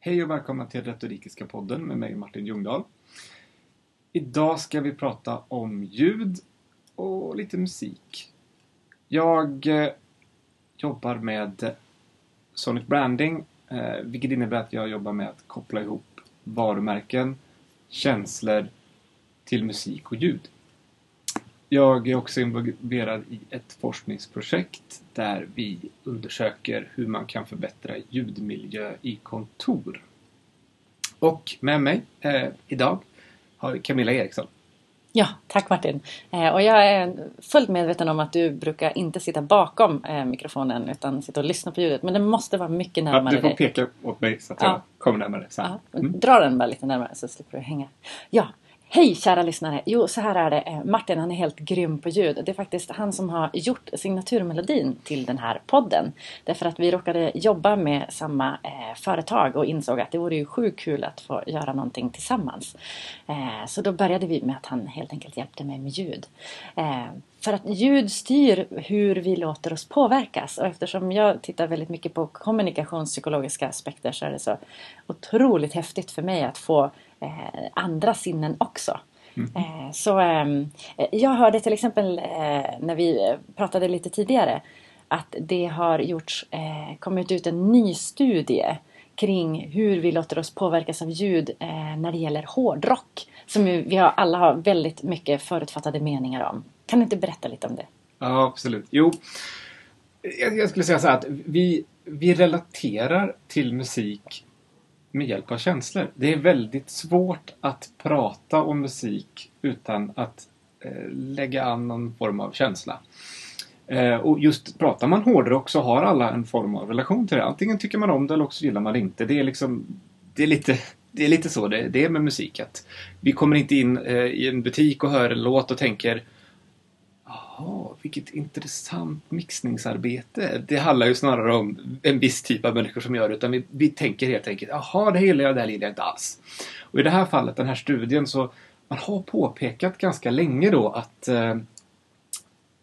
Hej och välkomna till Retorikiska podden med mig Martin Ljungdahl. Idag ska vi prata om ljud och lite musik. Jag eh, jobbar med Sonic Branding, eh, vilket innebär att jag jobbar med att koppla ihop varumärken, känslor till musik och ljud. Jag är också involverad i ett forskningsprojekt där vi undersöker hur man kan förbättra ljudmiljö i kontor. Och med mig eh, idag har vi Camilla Eriksson. Ja, tack Martin. Eh, och jag är fullt medveten om att du brukar inte sitta bakom eh, mikrofonen utan sitta och lyssna på ljudet. Men det måste vara mycket närmare ja, Du får dig. peka åt mig så att jag kommer närmare. Så. Ja, Mm. Dra den bara lite närmare så slipper du hänga. Ja, hej kära lyssnare! Jo, så här är det. Eh, Martin han är helt grym på ljud. Det är faktiskt han som har gjort signaturmelodin till den här podden. Därför att vi råkade jobba med samma eh, företag och insåg att det vore ju sjukt kul att få göra någonting tillsammans. Eh, så då började vi med att han helt enkelt hjälpte mig med ljud. Eh, för att ljud styr hur vi låter oss påverkas. Och eftersom jag tittar väldigt mycket på kommunikationspsykologiska aspekter så är det så otroligt häftigt för mig att få eh, andra sinnen också. Eh, så ehm, eh, jag hörde till exempel eh, när vi pratade lite tidigare att det har gjorts, kommit ut en ny studie kring hur vi låter oss påverkas av ljud när det gäller hårdrock. Som vi alla har väldigt mycket förutfattade meningar om. Kan du inte berätta lite om det? Ja, absolut. Jo, jag, jag skulle säga så här att vi, vi relaterar till musik med hjälp av känslor. Det är väldigt svårt att prata om musik utan att eh, lägga an någon form av känsla. Eh, och just pratar man hårdrock så har alla en form av relation till det. Antingen tycker man om det eller också gillar man det inte. Det är liksom det är lite, det är lite så det, det är med musik. Att vi kommer inte in eh, i en butik och hör en låt och tänker Jaha, vilket intressant mixningsarbete. Det handlar ju snarare om en viss typ av människor som gör det. Utan vi, vi tänker helt enkelt, jaha, det här gillar jag, det här gillar jag inte alls. Och i det här fallet, den här studien, så man har påpekat ganska länge då att eh,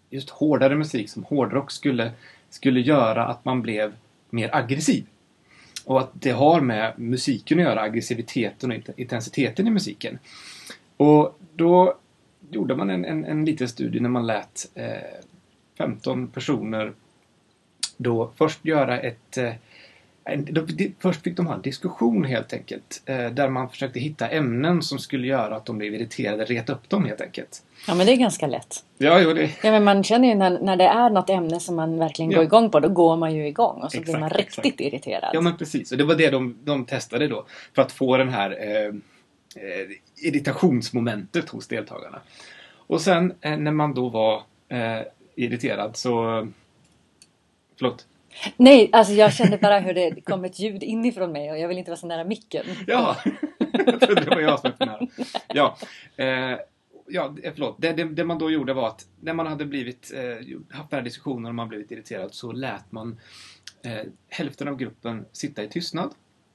just hårdare musik som hårdrock skulle, skulle göra att man blev mer aggressiv. Och att det har med musiken att göra, aggressiviteten och intensiteten i musiken. Och då gjorde man en, en, en liten studie när man lät eh, 15 personer då först göra ett eh, en, då, di, först fick de ha en diskussion helt enkelt. Eh, där man försökte hitta ämnen som skulle göra att de blev irriterade, reta upp dem helt enkelt. Ja men det är ganska lätt. Ja, jo, det, Ja men man känner ju när, när det är något ämne som man verkligen Ja. går igång på. Då går man ju igång och så blir Exakt, man exakt. riktigt irriterad. Ja men precis, och det var det de, de testade då. För att få den här eh, eh, irritationsmomentet hos deltagarna. Och sen eh, när man då var eh, irriterad så... Förlåt. Nej, alltså jag kände bara hur det kom ett ljud inifrån mig och jag vill inte vara så nära micken. Ja! jag trodde det var jag som var för nära. Ja, eh, ja eh, förlåt. Det, det, det man då gjorde var att när man hade blivit, eh, haft den här diskussionen och man blivit irriterad så lät man eh, hälften av gruppen sitta i tystnad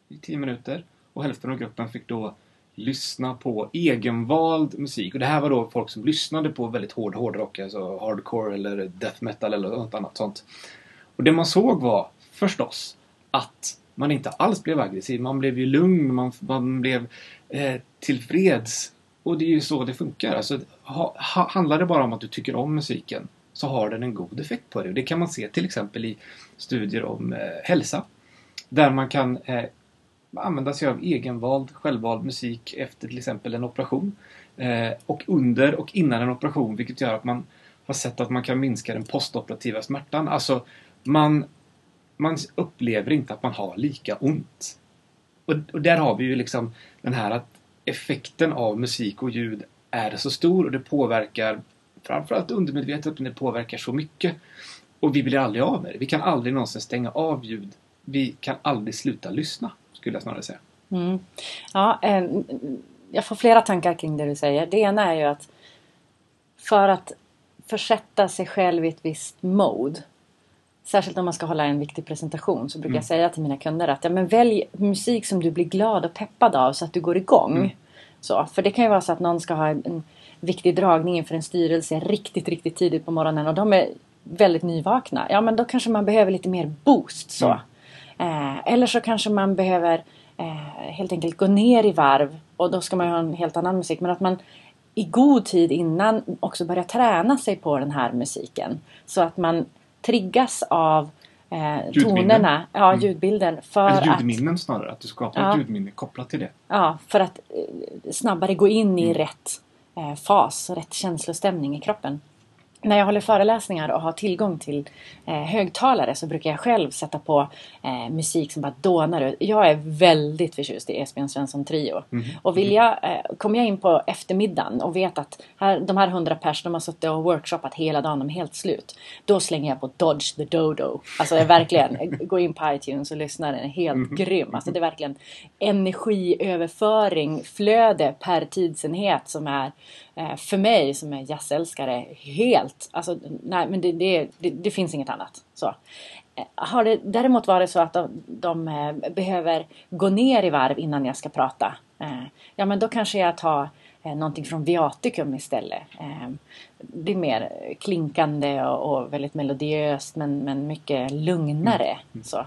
i tio minuter och hälften av gruppen fick då lyssna på egenvald musik. Och det här var då folk som lyssnade på väldigt hård hårdrock, alltså hardcore eller death metal eller något annat sånt. Och det man såg var förstås att man inte alls blev aggressiv. Man blev ju lugn, man, man blev eh, tillfreds. Och det är ju så det funkar. Alltså, ha, ha, handlar det bara om att du tycker om musiken så har den en god effekt på dig. Och det kan man se till exempel i studier om eh, hälsa. Där man kan eh, använda sig av egenvald, självvald musik efter till exempel en operation. Eh, och under och innan en operation vilket gör att man har sett att man kan minska den postoperativa smärtan. Alltså, man, man upplever inte att man har lika ont. Och, och där har vi ju liksom den här att effekten av musik och ljud är så stor och det påverkar framförallt undermedvetet men det påverkar så mycket. Och vi blir aldrig av med det. Vi kan aldrig någonsin stänga av ljud. Vi kan aldrig sluta lyssna, skulle jag snarare säga. Mm. Ja, eh, jag får flera tankar kring det du säger. Det ena är ju att för att försätta sig själv i ett visst mode Särskilt om man ska hålla en viktig presentation så brukar Mm. jag säga till mina kunder att ja, men välj musik som du blir glad och peppad av så att du går igång. Mm. Så, för det kan ju vara så att någon ska ha en, viktig dragning inför en styrelse riktigt, riktigt tidigt på morgonen och de är väldigt nyvakna. Ja, men då kanske man behöver lite mer boost så. Mm. Eh, eller så kanske man behöver eh, helt enkelt gå ner i varv och då ska man ju ha en helt annan musik. Men att man i god tid innan också börjar träna sig på den här musiken. Så att man triggas av eh, tonerna, ja Mm. ljudbilden. För Eller att, ljudminnen snarare, att du skapar Ja. ett ljudminne kopplat till det. ja, för att eh, snabbare gå in i Mm. rätt eh, fas, rätt känslostämning i kroppen. När jag håller föreläsningar och har tillgång till eh, högtalare så brukar jag själv sätta på eh, musik som bara dånar ut. Jag är väldigt förtjust i Esbjörn Svensson Trio. Mhm. Och vill jag, eh, kommer jag in på eftermiddagen och vet att här, de här hundra pers de har suttit och workshoppat hela dagen, de är helt slut. Då slänger jag på Dodge the Dodo. Alltså jag verkligen, gå in på iTunes och lyssna, den är helt grym. Alltså det är verkligen energiöverföring, flöde per tidsenhet som är eh, för mig som är jazzälskare helt, alltså nej men det, det, det, det finns inget annat. Så. Eh, Har det däremot varit så att de, de eh, behöver gå ner i varv innan jag ska prata. Eh, ja men då kanske jag tar någonting från Viaticum istället. Det är mer klinkande och, väldigt melodiöst men, men mycket lugnare. Så.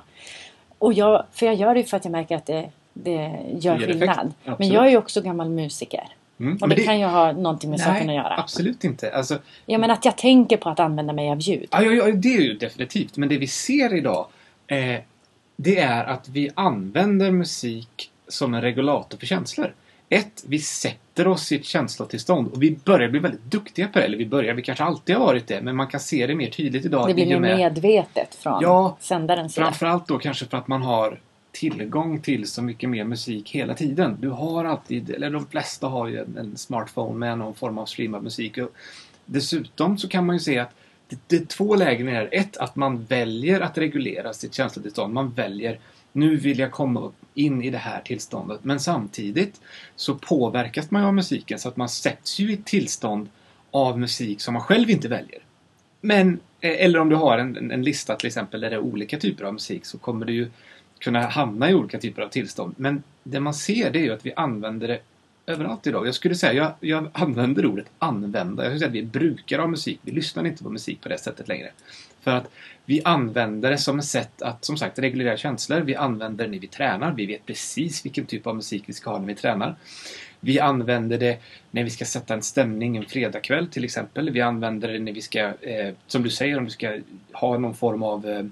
Och jag, för jag gör det för att jag märker att det, det gör skillnad. Men jag är ju också gammal musiker. Mm. Och Men det, kan ju ha någonting med saken att Nej, göra. absolut inte. Alltså, Ja men att jag tänker på att använda mig av ljud. Ja, ja, ja, det är ju definitivt. Men det vi ser idag eh, det är att vi använder musik som en regulator för känslor. Ett, vi sätter oss i ett känslotillstånd och vi börjar bli väldigt duktiga på det. Eller vi börjar, vi kanske alltid har varit det, men man kan se det mer tydligt idag. Det blir mer med- medvetet från Ja, sändarens sida. Framförallt då kanske för att man har tillgång till så mycket mer musik hela tiden. Du har alltid, eller de flesta har ju en, en smartphone med någon form av streamad musik. Och dessutom så kan man ju se att det, det är två lägen här. Ett, att man väljer att reglera sitt känslotillstånd. Man väljer, nu vill jag komma upp in i det här tillståndet. Men samtidigt så påverkas man ju av musiken så att man sätts ju i ett tillstånd av musik som man själv inte väljer. Men, eh, eller om du har en, en- en lista till exempel där det är olika typer av musik så kommer du ju kunna hamna i olika typer av tillstånd. Men det man ser det är ju att vi använder det överallt idag. Jag skulle säga, jag, jag använder ordet använda. Jag skulle säga att vi brukar av musik. Vi lyssnar inte på musik på det sättet längre. För att vi använder det som ett sätt att, som sagt, reglera känslor. Vi använder det när vi tränar. Vi vet precis vilken typ av musik vi ska ha när vi tränar. Vi använder det när vi ska sätta en stämning en fredagkväll till exempel. Vi använder det när vi ska, eh, som du säger, om du ska ha någon form av eh,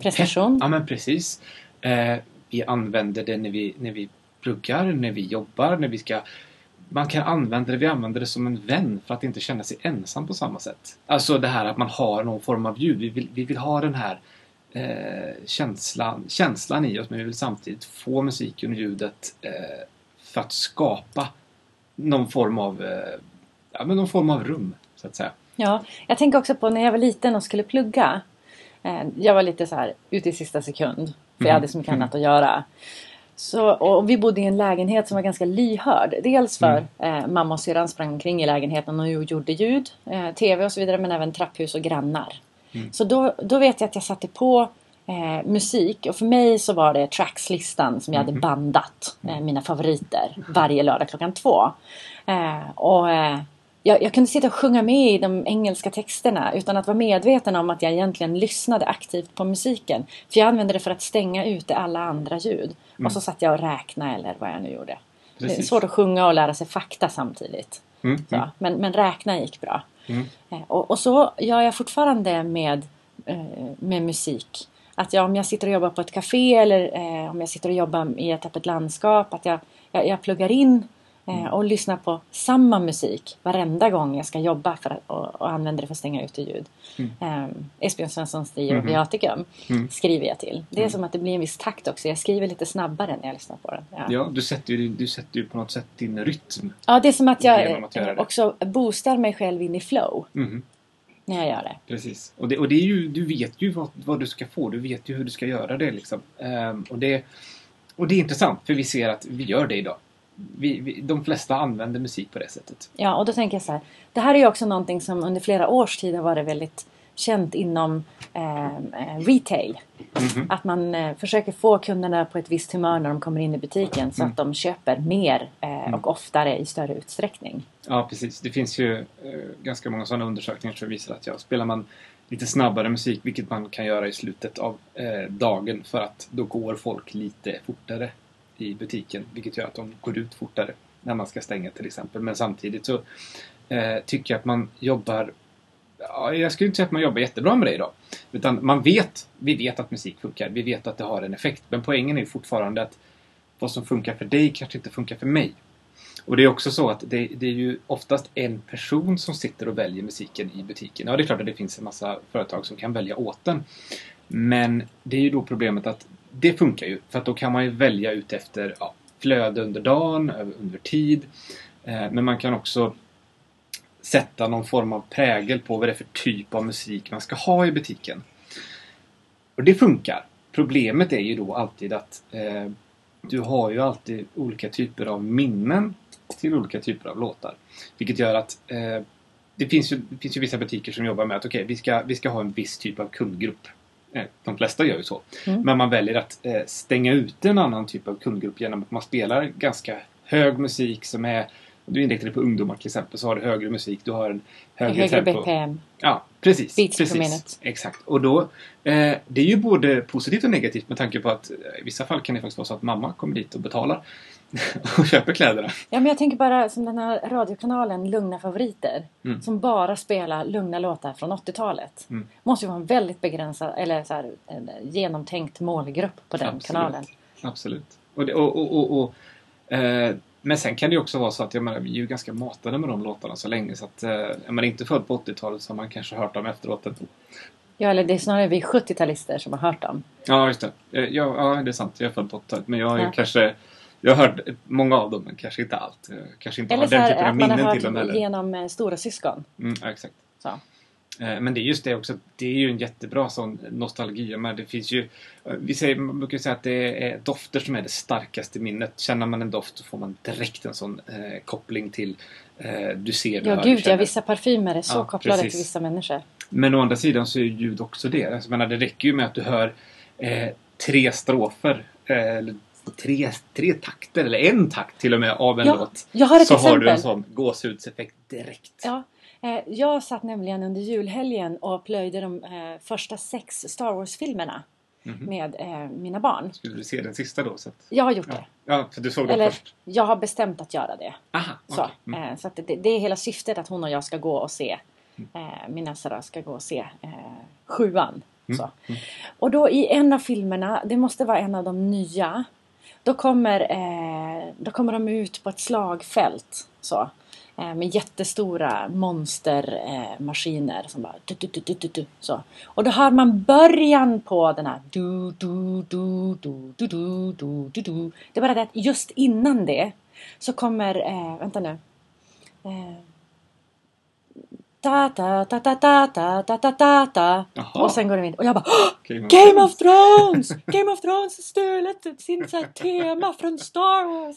Prestation. Ja, men precis. Eh, vi använder det när vi, när vi pluggar, när vi jobbar, när vi ska... Man kan använda det, vi använder det som en vän för att inte känna sig ensam på samma sätt. Alltså det här att man har någon form av ljud. Vi vill, vi vill ha den här eh, känslan, känslan i oss men vi vill samtidigt få musiken och ljudet eh, för att skapa någon form av eh, ja, men någon form av rum, så att säga. Ja, jag tänker också på när jag var liten och skulle plugga. Eh, Jag var lite så här ute i sista sekund. För jag Mhm. hade så mycket annat att göra. Så, och vi bodde i en lägenhet som var ganska lyhörd. Dels för eh, mamma och syrran sprang omkring i lägenheten och gjorde ljud, eh, tv och så vidare. Men även trapphus och grannar. Mm. Så då, då vet jag att jag satte på eh, musik. Och för mig så var det trackslistan som jag hade Mhm. bandat. Eh, mina favoriter. Varje lördag klockan två. Eh, och jag, jag kunde sitta och sjunga med i de engelska texterna utan att vara medveten om att jag egentligen lyssnade aktivt på musiken. För jag använde det för att stänga ute alla andra ljud. Mm. Och så satt jag och räknade eller vad jag nu gjorde. Det är Precis. svårt att sjunga och lära sig fakta samtidigt. Mm, Så, mm, men, men räkna gick bra. mm. Eh, Och, och så gör jag fortfarande med, eh, med musik. Att jag, om jag sitter och jobbar på ett café eller eh, om jag sitter och jobbar i ett öppet landskap. Att jag, jag, jag pluggar in eh, och lyssnar på samma musik varenda gång jag ska jobba för att, och, och använder det för att stänga ute ljud. Mm. Eh, Esbjörn Svenssons Mhm. Viaticum Mm. skriver jag till. Det är Mm. som att det blir en viss takt också. Jag skriver lite snabbare när jag lyssnar på den. Ja. Ja, du sätter, ju, du sätter ju på något sätt din rytm. Ja, det är som att jag att också boostar mig själv in i flow Mhm. när jag gör det. Precis. Och det, och det är ju, du vet ju vad, vad du ska få. Du vet ju hur du ska göra det liksom. Ehm, och, det, och det är intressant för vi ser att vi gör det idag. Vi, vi, de flesta använder musik på det sättet. Ja, och då tänker jag så här. Det här är ju också någonting som under flera års tid har varit väldigt känt inom eh, eh, retail. Mhm. Att man eh, försöker få kunderna på ett visst humör när de kommer in i butiken så Mm. att de köper mer eh, och oftare i större utsträckning. Ja, precis. Det finns ju eh, ganska många sådana undersökningar som visar att ja, spelar man lite snabbare musik, vilket man kan göra i slutet av eh, dagen för att då går folk lite fortare i butiken, vilket gör att de går ut fortare när man ska stänga till exempel. Men samtidigt så eh, tycker jag att man jobbar Ja, jag skulle inte säga att man jobbar jättebra med det idag. Utan man vet, vi vet att musik funkar, vi vet att det har en effekt. Men poängen är ju fortfarande att vad som funkar för dig kanske inte funkar för mig. Och det är också så att det, det är ju oftast en person som sitter och väljer musiken i butiken. Ja, det är klart att det finns en massa företag som kan välja åt den. Men det är ju då problemet att det funkar ju. För att då kan man ju välja ut efter ja, flöde under dagen, under tid. Eh, men man kan också sätta någon form av prägel på vad det är för typ av musik man ska ha i butiken. Och det funkar. Problemet är ju då alltid att eh, du har ju alltid olika typer av minnen till olika typer av låtar. Vilket gör att eh, det, finns ju, det finns ju vissa butiker som jobbar med att okej, vi, ska, vi ska ha en viss typ av kundgrupp. Eh, de flesta gör ju så. Mm. Men man väljer att eh, stänga ut en annan typ av kundgrupp genom att man spelar ganska hög musik som är du inriktar dig på ungdomar till exempel så har du högre musik, du har en högre, Högre tempo. BPM. Ja, precis. Beats per precis. minute. Exakt. Och då, eh, det är ju både positivt och negativt med tanke på att eh, i vissa fall kan det faktiskt vara så att mamma kommer dit och betalar och köper kläderna. Ja, men jag tänker bara som den här radiokanalen Lugna favoriter. Mm. Som bara spelar lugna låtar från 80-talet. Mm. Måste ju vara en väldigt begränsad, eller så här, en genomtänkt målgrupp på den Absolut. kanalen. Absolut. Och, det, och, och, och, och eh, men sen kan det ju också vara så att jag menar, vi är ju ganska matade med de låtarna så länge så att eh, är man inte född på 80-talet så har man kanske hört dem efteråt. Ja, eller det är snarare vi 70-talister som har hört dem. Ja, just det. Eh, Ja, ja, det är sant. Jag är född på 80-talet. Men jag ju Ja. kanske... Jag har hört många av dem, men kanske inte allt. Jag kanske inte Eller har den typen av minnen till dem heller. genom eh, stora syskon. Mm, ja, exakt. Så. Eh, Men det är just det också. Det är ju en jättebra sån nostalgi. Men det finns ju... Vi säger, man brukar säga att det är dofter som är det starkaste minnet. Känner man en doft så får man direkt en sån eh, koppling till eh, du ser, du Ja, hör, gud ja. Vissa parfymer är så Ja, kopplade precis. till vissa människor. Men å andra sidan så är ju ljud också det. Alltså, menar, det räcker ju med att du hör eh, tre strofer. Eller tre, tre takter, eller en takt till och med, av en Ja, låt. jag har ett så har du en exempel. sån gåshudseffekt direkt. Ja, eh, jag satt nämligen under julhelgen och plöjde de eh, första sex Star Wars-filmerna Mhm. med eh, mina barn. Skulle du se den sista då? Så att, Jag har gjort ja. det. ja, för du såg Eller först? jag har bestämt att göra det. Aha, Så, okej. Mm. eh, så det, det är hela syftet att hon och jag ska gå och se. Mm. Eh, min Nessa ska gå och se eh, sjuan. Mm. Så. Och då i en av filmerna, det måste vara en av de nya. Då kommer, eh, då kommer de ut på ett slagfält. Så. Eh, med jättestora monstermaskiner eh, som bara du, du, du, du, du, så. Och då hör man början på den här du, du, du, du, du, du, du, du, du. Det är bara det att just innan det så kommer, eh, vänta nu. Ta, ta, ta, ta, ta, ta, ta, ta, ta, ta. Jaha. Och sen går det in. Och jag bara "Åh! Game of Game Thrones. of Thrones! Game of Thrones har stulit sin så här, tema från Star Wars.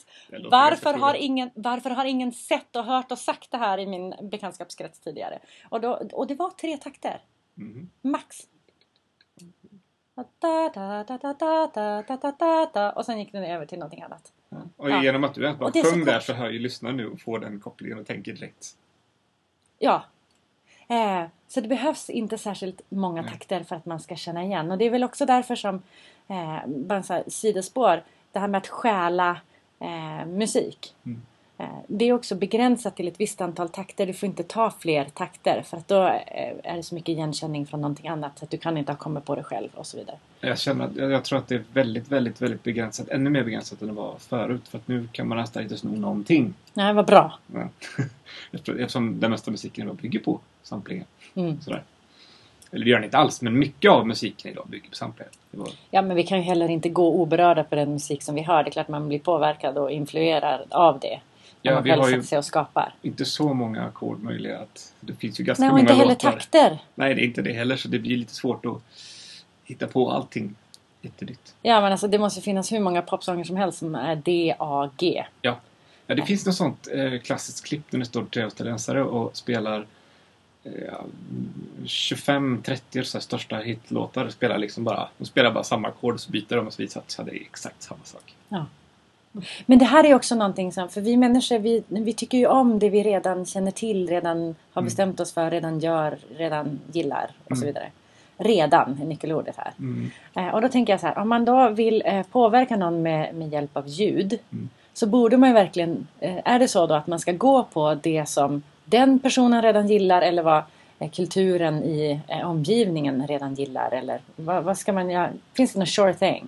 Varför har, ingen, varför har ingen sett och hört och sagt det här i min bekantskapskrets tidigare? Och, då, och det var tre takter. Mhm. Max. Ta, ta, ta, ta, ta, ta, ta, ta, ta, ta. Och sen gick den över till någonting annat. Ja. Och genom att du ens bara sjöng där så hör ju lyssnaren nu och får den kopplingen och tänker direkt. Ja. Eh, så det behövs inte särskilt många takter för att man ska känna igen. Och det är väl också därför som, eh, bara en så här sidospår, det här med att stjäla eh, musik. Mm. Eh, det är också begränsat till ett visst antal takter. Du får inte ta fler takter för att då eh, är det så mycket igenkänning från någonting annat så att du kan inte ha kommit på det själv och så vidare. Jag känner att jag tror att det är väldigt, väldigt, väldigt begränsat. Ännu mer begränsat än det var förut. För att nu kan man nästan inte sno någonting. Nej, vad bra. Ja. Eftersom- den mesta musiken idag bygger på samplingar. Mm. Sådär. Eller det gör den inte alls, men mycket av musiken idag bygger på samplingar. Var... Ja, men vi kan ju heller inte gå oberörda på den musik som vi hör. Det är klart man blir påverkad och influerad av det. Ja, man vi har ju sig och skapar. inte så många ackord möjliga. Att det finns ju ganska Nej, och många inte heller låtar. takter. Nej, det är inte det heller. Så det blir lite svårt att hitta på allting jättenytt. Ja, men alltså det måste finnas hur många popsånger som helst som är D-A-G. Ja. Ja, det finns något sånt eh, klassiskt klipp när det står tre australiensare och spelar ja, 25-30 så här största hitlåtar spelar liksom bara, de spelar bara samma ackord och så byter de och så visar så det är exakt samma sak. Ja. Men det här är också någonting som, för vi människor vi, vi tycker ju om det vi redan känner till, redan har bestämt oss för, redan gör, redan gillar och så Mm. vidare. Redan är nyckelordet här. Mm. Eh, och då tänker jag så här, om man då vill eh, påverka någon med, med hjälp av ljud. Mm. Så borde man ju verkligen, eh, är det så då att man ska gå på det som den personen redan gillar eller vad eh, kulturen i eh, omgivningen redan gillar? Eller vad, vad ska man göra? Finns det någon sure thing?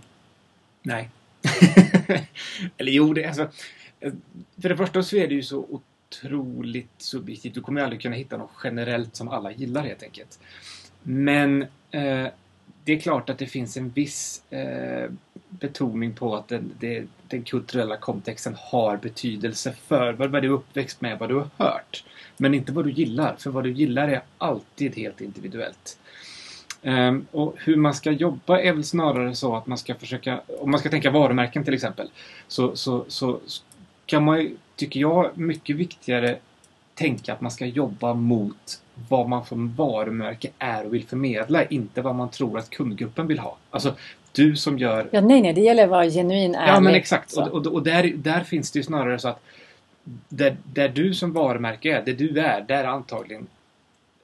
Nej. Eller jo, det alltså... För det första så är det ju så otroligt subjektivt. Du kommer ju aldrig kunna hitta något generellt som alla gillar helt enkelt. Men eh, det är klart att det finns en viss eh, betoning på att den, det, den kulturella kontexten har betydelse för vad, vad du är uppväxt med, vad du har hört. Men inte vad du gillar, för vad du gillar är alltid helt individuellt. Ehm, och hur man ska jobba är väl snarare så att man ska försöka, om man ska tänka varumärken till exempel, så, så, så kan man tycker jag, mycket viktigare tänka att man ska jobba mot vad man som varumärke är och vill förmedla, inte vad man tror att kundgruppen vill ha. Alltså, du som gör Ja, nej, nej, det gäller att vara genuin, ärlig. Ja men exakt. Och, och, och där, där finns det ju snarare så att där, där du som varumärke är, det du är, där är antagligen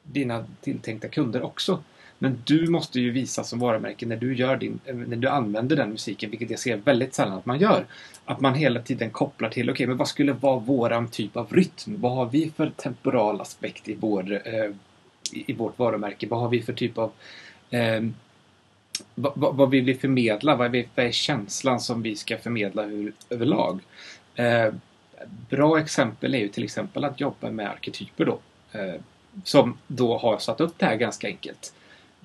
dina tilltänkta kunder också. Men du måste ju visa som varumärke när du gör din, eh, när du använder den musiken, vilket jag ser väldigt sällan att man gör. Att man hela tiden kopplar till, okej men vad skulle vara våran typ av rytm? Vad har vi för temporal aspekt i, vår, eh, i, vårt varumärke? Vad har vi för typ av eh, vad, vad, vad vill vi förmedla? Vad är, vi- vad är känslan som vi ska förmedla hur, överlag? Eh, bra exempel är ju till exempel att jobba med arketyper då. Eh, som då har satt upp det här ganska enkelt.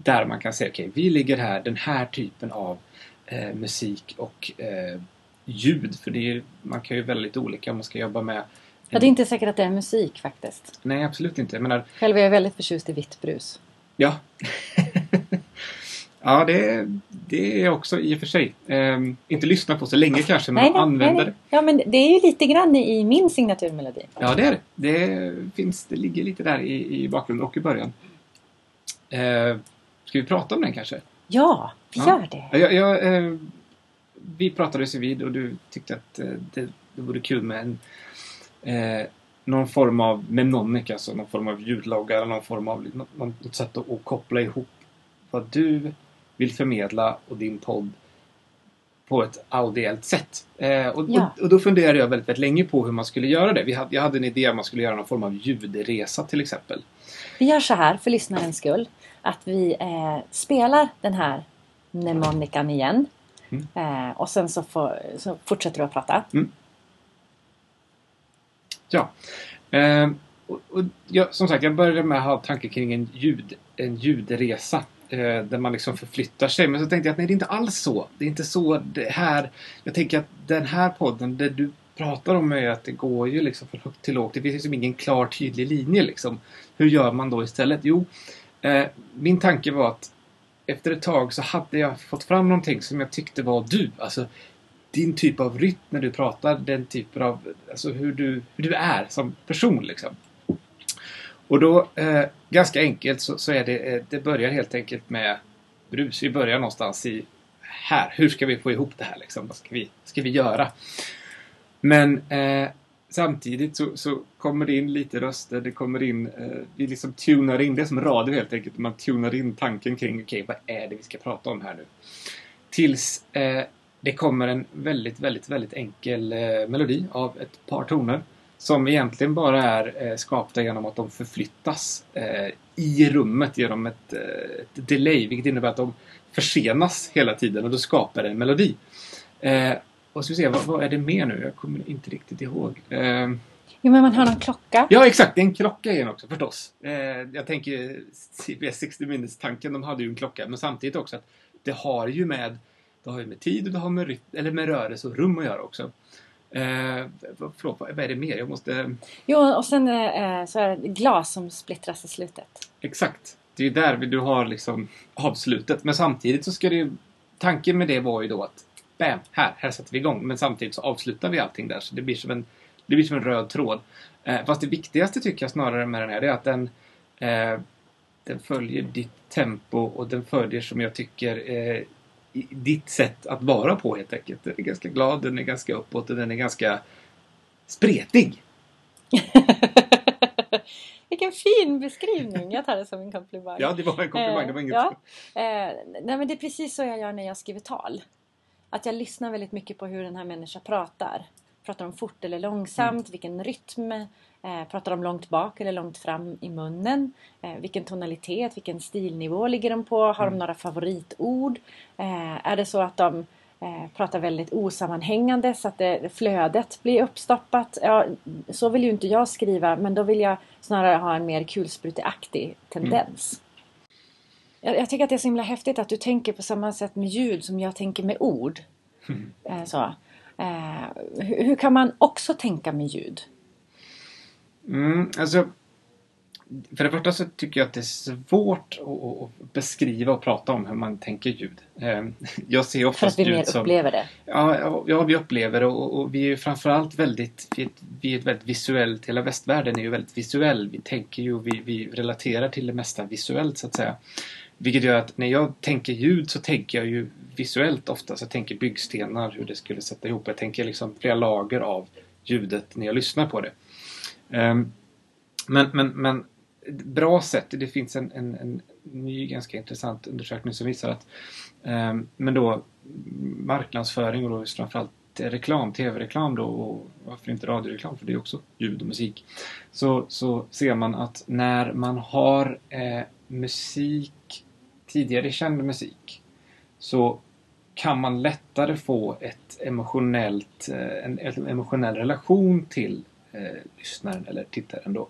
Där man kan säga, okej, vi ligger här, den här typen av eh, musik och eh, ljud. För det är, man kan ju väldigt olika om man ska jobba med... Ja, det är inte säkert att det är musik faktiskt. Nej, absolut inte. Jag menar, Själv är jag väldigt förtjust i vitt brus. Ja. ja, det, det är jag också i och för sig. Ehm, inte lyssna på så länge kanske, men använda det. Ja, men det är ju lite grann i min signaturmelodi. Ja, det är det. Det, finns, det ligger lite där i, i bakgrunden och i början. Eh, ska vi prata om den kanske? Ja, vi Ja. gör det. Ja, Jag, jag, eh, vi pratades ju vid och du tyckte att eh, det, det vore kul med en eh, någon form av mnemonic, alltså någon form av ljudlogga eller någon form av något, något sätt att, att koppla ihop vad du vill förmedla och din podd på ett audiellt sätt. Eh, och, Ja. och, och då funderade jag väldigt, väldigt länge på hur man skulle göra det. Vi hade, jag hade en idé om man skulle göra någon form av ljudresa till exempel. Vi gör så här för lyssnarens skull. Att vi eh, spelar den här mnemonikan igen. Mm. Eh, och sen så, får, så fortsätter du att prata. Ja. Eh, och, och jag, som sagt, jag började med att ha tankar kring en, ljud, en ljudresa. Eh, där man liksom förflyttar sig. Men så tänkte jag att nej, det är inte alls så. Det är inte så det här. Jag tänker att den här podden, det du pratar om är att det går ju liksom från högt till lågt. Det finns liksom ingen klar tydlig linje liksom. Hur gör man då istället? Jo, eh, min tanke var att efter ett tag så hade jag fått fram någonting som jag tyckte var du. Alltså din typ av rytm när du pratar, den typen av, alltså hur du, hur du är som person liksom. Och då, eh, ganska enkelt så, så är det, eh, det börjar helt enkelt med brus. Vi börjar någonstans i här. Hur ska vi få ihop det här liksom? Vad ska vi, ska vi göra? Men eh, samtidigt så, så kommer det in lite röster. Det kommer in, eh, vi liksom tunar in. Det är som radio helt enkelt. Man tunar in tanken kring, okej, vad är det vi ska prata om här nu? Tills eh, det kommer en väldigt, väldigt, väldigt enkel eh, melodi av ett par toner. Som egentligen bara är eh, skapta genom att de förflyttas eh, i rummet genom ett, eh, ett delay. Vilket innebär att de försenas hela tiden och då skapar det en melodi. Eh, så ska vi se, vad, vad är det mer nu? Jag kommer inte riktigt ihåg. Eh, Jo, men man har någon klocka. Ja, exakt. Det är en klocka igen också förstås. Eh, jag tänker CBS 60 Minutes-tanken, de hade ju en klocka. Men samtidigt också att det har ju med, det har ju med tid och det har med, eller med rörelse och rum att göra också. Eh, vad- förlåt, vad vad är det mer? Jag måste... Jo, och sen eh, så är det glas som splittras i slutet. Exakt. Det är ju där du har liksom avslutet. Men samtidigt så ska det ju... Tanken med det var ju då att bam, här, här sätter vi igång. Men samtidigt så avslutar vi allting där. Så det blir som en, det blir som en röd tråd. Eh, fast det viktigaste tycker jag snarare med den här det är att den Eh, den följer ditt tempo och den följer som jag tycker eh, ditt sätt att vara på helt enkelt. Den är ganska glad, den är ganska uppåt och den är ganska spretig. Vilken fin beskrivning! Jag tar det som en komplimang. Ja, det var en komplimang. Det var inget... Eh, ja. eh, nej, men det är precis så jag gör när jag skriver tal. Att jag lyssnar väldigt mycket på hur den här människan pratar. Pratar de fort eller långsamt? Mm. Vilken rytm? Eh, pratar de långt bak eller långt fram i munnen? Eh, vilken tonalitet? Vilken stilnivå ligger de på? Har mm. de några favoritord? Eh, är det så att de pratar väldigt osammanhängande så att det, flödet blir uppstoppat? Ja, så vill ju inte jag skriva men då vill jag snarare ha en mer kulspruteaktig tendens. Jag, jag, tycker att det är så himla häftigt att du tänker på samma sätt med ljud som jag tänker med ord. Mm. Eh, så. Eh, hur, hur, kan man också tänka med ljud? Mm, alltså, för det första så tycker jag att det är svårt att, beskriva och prata om hur man tänker ljud. Eh, jag ser oftast För att vi mer upplever det? Ja, ja, vi upplever det och, och vi är framförallt väldigt, vi är, vi är väldigt visuellt, hela västvärlden är ju väldigt visuell. Vi tänker ju, vi, vi relaterar till det mesta visuellt så att säga. Vilket gör att när jag tänker ljud så tänker jag ju visuellt ofta. Så jag tänker byggstenar, hur det skulle sätta ihop. Jag tänker liksom flera lager av ljudet när jag lyssnar på det. Um, men, men, men bra sätt. Det finns en, en, en ny ganska intressant undersökning som visar att um, men då marknadsföring och då framförallt reklam, tv-reklam då och varför inte radioreklam för det är också ljud och musik. Så, så ser man att när man har eh, musik tidigare känd musik så kan man lättare få ett emotionellt, eh, en, en emotionell relation till eh, lyssnaren eller tittaren då.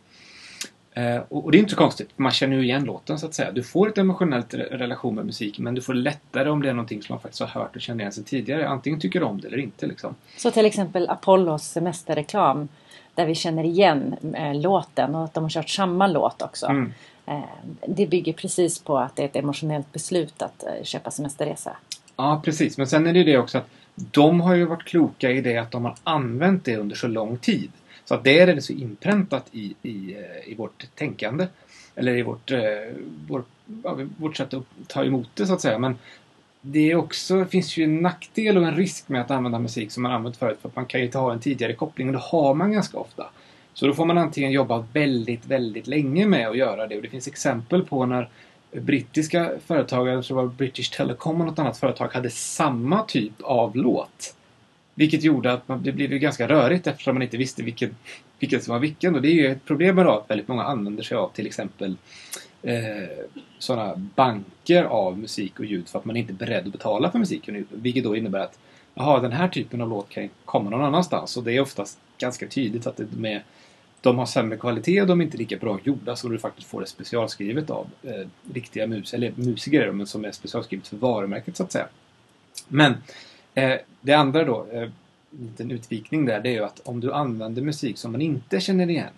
Eh, och, och, det är inte så konstigt, man känner ju igen låten så att säga. Du får ett emotionellt re relation med musik men du får lättare om det är någonting som man faktiskt har hört och känner igen sig tidigare. Antingen tycker du om det eller inte liksom. Så till exempel Apollos semesterreklam där vi känner igen eh, låten och att de har kört samma låt också. Mm. Eh, det bygger precis på att det är ett emotionellt beslut att eh, köpa semesterresa. Ja, precis. Men sen är det det också att de har ju varit kloka i det att de har använt det under så lång tid. Så att det är det så inpräntat i, i, eh, i vårt tänkande. Eller i vårt, vår, vårt sätt att ta emot det så att säga. Men det är också, finns ju en nackdel och en risk med att använda musik som man använt förut. För att man kan ju inte ha en tidigare koppling och det har man ganska ofta. Så då får man antingen jobba väldigt, väldigt länge med att göra det. Och det finns exempel på när brittiska företag, jag tror det var British Telecom och något annat företag, hade samma typ av låt. Vilket gjorde att man, det blev ju ganska rörigt eftersom man inte visste vilken, vilken som var vilken. Och det är ju ett problem idag att väldigt många använder sig av till exempel eh, sådana banker av musik och ljud för att man inte är beredd att betala för musiken. Vilket då innebär att jaha, den här typen av låt kan komma någon annanstans. Och det är oftast ganska tydligt att det med de har sämre kvalitet och de är inte lika bra gjorda som du faktiskt får det specialskrivet av eh, riktiga mus eller musiker men som är specialskrivet för varumärket så att säga. Men eh, det andra då, eh, en liten utvikning där, det är ju att om du använder musik som man inte känner igen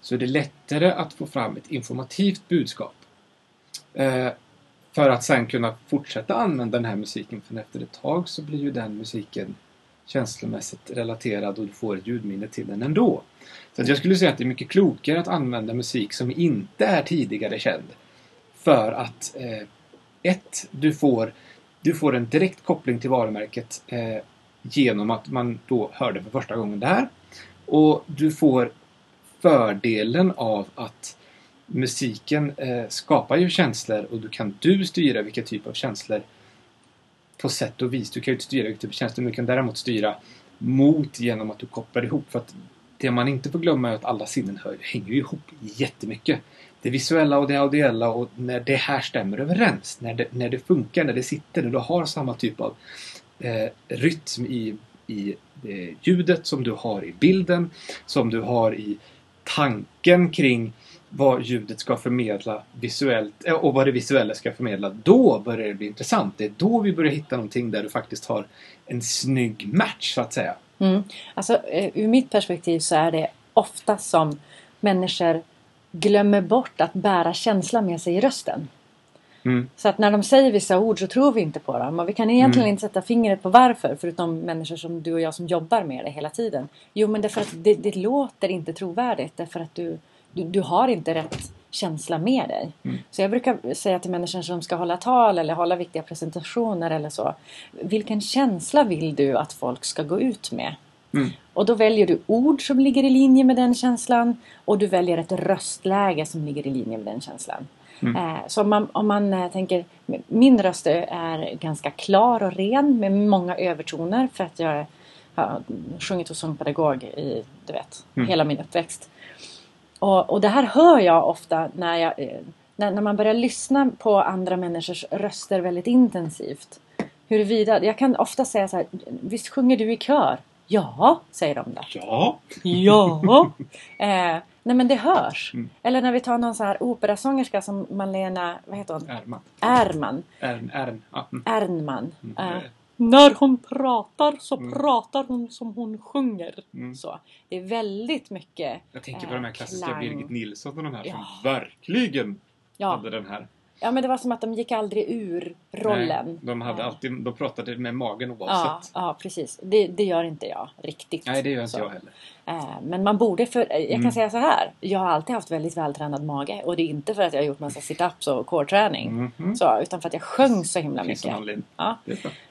så är det lättare att få fram ett informativt budskap. Eh, för att sen kunna fortsätta använda den här musiken för efter ett tag så blir ju den musiken känslomässigt relaterad och du får ett ljudminne till den ändå. Så jag skulle säga att det är mycket klokare att använda musik som inte är tidigare känd. För att eh, ett, du får, du får en direkt koppling till varumärket eh, genom att man då hörde för första gången där. Och du får fördelen av att musiken eh, skapar ju känslor och du kan du styra vilka typ av känslor på sätt och vis. Du kan ju inte styra vilka typ av känslor men du kan däremot styra mot genom att du kopplar ihop. För att det man inte får glömma är att alla sinnen hänger ihop jättemycket. Det visuella och det audiella och när det här stämmer överens, när det, när det funkar, när det sitter, när du har samma typ av eh, rytm i, i eh, ljudet som du har i bilden, som du har i tanken kring vad ljudet ska förmedla visuellt eh, och vad det visuella ska förmedla. Då börjar det bli intressant. Det är då vi börjar hitta någonting där du faktiskt har en snygg match så att säga. Mm. Alltså, eh, ur mitt perspektiv så är det ofta som människor glömmer bort att bära känsla med sig i rösten. Mm. Så att när de säger vissa ord så tror vi inte på dem. Och vi kan egentligen mm. inte sätta fingret på varför. Förutom människor som du och jag som jobbar med det hela tiden. Jo men det är för att det, det låter inte trovärdigt. Därför att du, du, du har inte rätt känsla med dig. Mm. Så jag brukar säga till människor som ska hålla tal eller hålla viktiga presentationer eller så. Vilken känsla vill du att folk ska gå ut med? Mm. Och då väljer du ord som ligger i linje med den känslan och du väljer ett röstläge som ligger i linje med den känslan. Mm. Eh, så om man, om man eh, tänker, min röst är ganska klar och ren med många övertoner för att jag har sjungit hos sångpedagog i, du vet, Mm. hela min uppväxt. Och, och det här hör jag ofta när, jag, eh, när, när man börjar lyssna på andra människors röster väldigt intensivt. Huruvida, jag kan ofta säga så här, visst sjunger du i kör? Ja, säger de där. Ja. Ja! eh, nej men det hörs. Mm. Eller när vi tar någon så här operasångerska som Malena, vad heter hon? Ärman. Ärman. Ärn. Ärn. Ja. Ärnman. Mm. Eh, när hon pratar så Mm. pratar hon som hon sjunger. Mm. Så. Det är väldigt mycket Jag tänker på de här klassiska klang. Birgit Nilsson och de här som Ja. verkligen Ja. hade den här. ja, men det var som att de gick aldrig ur rollen. Nej, de, hade Eh, alltid, de pratade med magen Ja, oavsett. ja, precis. Det, det gör inte jag riktigt. Nej, det gör inte Så. jag heller. Eh, Men man borde för, jag kan Mm. säga så här. Jag har alltid haft väldigt vältränad mage. Och det är inte för att jag har gjort massa sit-ups och core-träning. Mhm. Så, utan för att jag sjöng så himla mycket. Ja.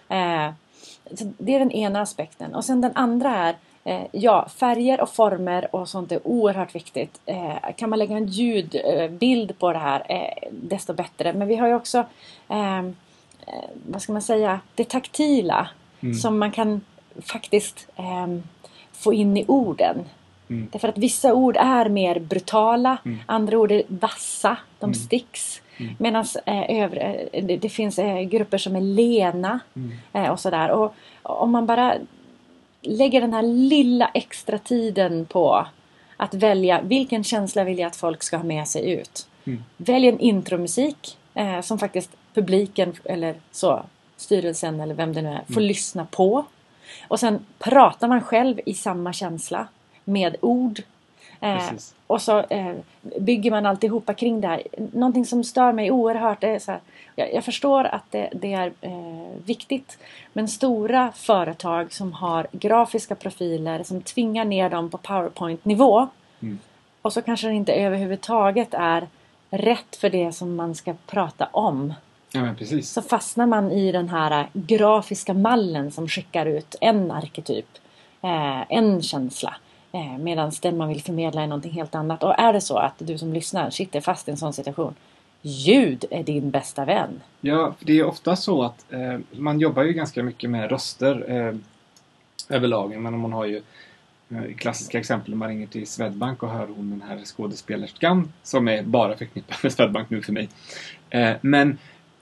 Det är bra. Eh, det är den ena aspekten. Och sen den andra är eh, Ja, färger och former och sånt är oerhört viktigt. Eh, kan man lägga en ljudbild på det här, eh, desto bättre. Men vi har ju också, eh, eh, vad ska man säga, det taktila. Mm. Som man kan faktiskt eh, få in i orden. Mm. Därför att vissa ord är mer brutala, Mm. andra ord är vassa, de Mm. sticks. Mm. Medan eh, eh, det, det finns eh, grupper som är lena Mm. eh, och sådär. Och om man bara lägger den här lilla extra tiden på att välja vilken känsla vill jag att folk ska ha med sig ut. Mm. Välj en intromusik eh, som faktiskt publiken eller så, styrelsen eller vem det nu är får Mm. lyssna på. Och sen pratar man själv i samma känsla med ord. Eh. Och så eh, bygger man alltihopa kring det här. Någonting som stör mig oerhört är så här, jag, jag förstår att det, det är eh, viktigt. Men stora företag som har grafiska profiler som tvingar ner dem på powerpoint-nivå. Mm. Och så kanske det inte överhuvudtaget är rätt för det som man ska prata om. Ja. Så fastnar man i den här grafiska mallen som skickar ut en arketyp. Eh, en känsla. Eh, Medan den man vill förmedla är någonting helt annat. Och är det så att du som lyssnar sitter fast i en sån situation. Ljud är din bästa vän. Ja, för det är ofta så att eh, man jobbar ju ganska mycket med röster eh, överlag. Men man har ju eh, klassiska exempel man ringer till Swedbank och hör hon den här skådespelerskan som är bara förknippad med Swedbank nu för mig. Eh, men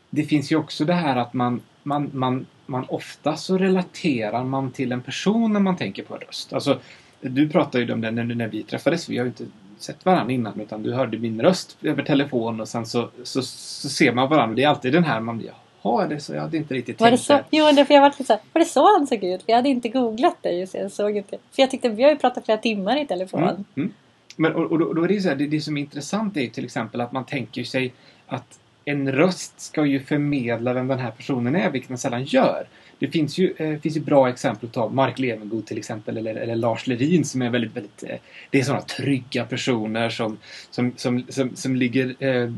det finns ju också det här att man, man, man, man ofta så relaterar man till en person när man tänker på en röst. Alltså, du pratade ju om det när, när vi träffades. Vi har ju inte sett varandra innan utan du hörde min röst över telefon och sen så, så, så ser man varandra. Det är alltid den här man blir Jaha, är det så? Jag hade inte riktigt Var det tänkt så? Jo, det, för jag var lite så här, var det så han såg ut? För jag hade inte googlat det. Så jag såg inte. För jag tyckte, vi har ju pratat flera timmar i telefon. Mm, mm. Men, och, och, då, då är det ju så här, det, det som är intressant är ju till exempel att man tänker sig att en röst ska ju förmedla vem den här personen är, vilket den sällan gör. Det finns ju, eh, finns ju bra exempel att ta, Mark Levengood till exempel, eller, eller Lars Lerin som är väldigt, väldigt... Eh, det är sådana trygga personer som, som, som, som, som ligger... Eh,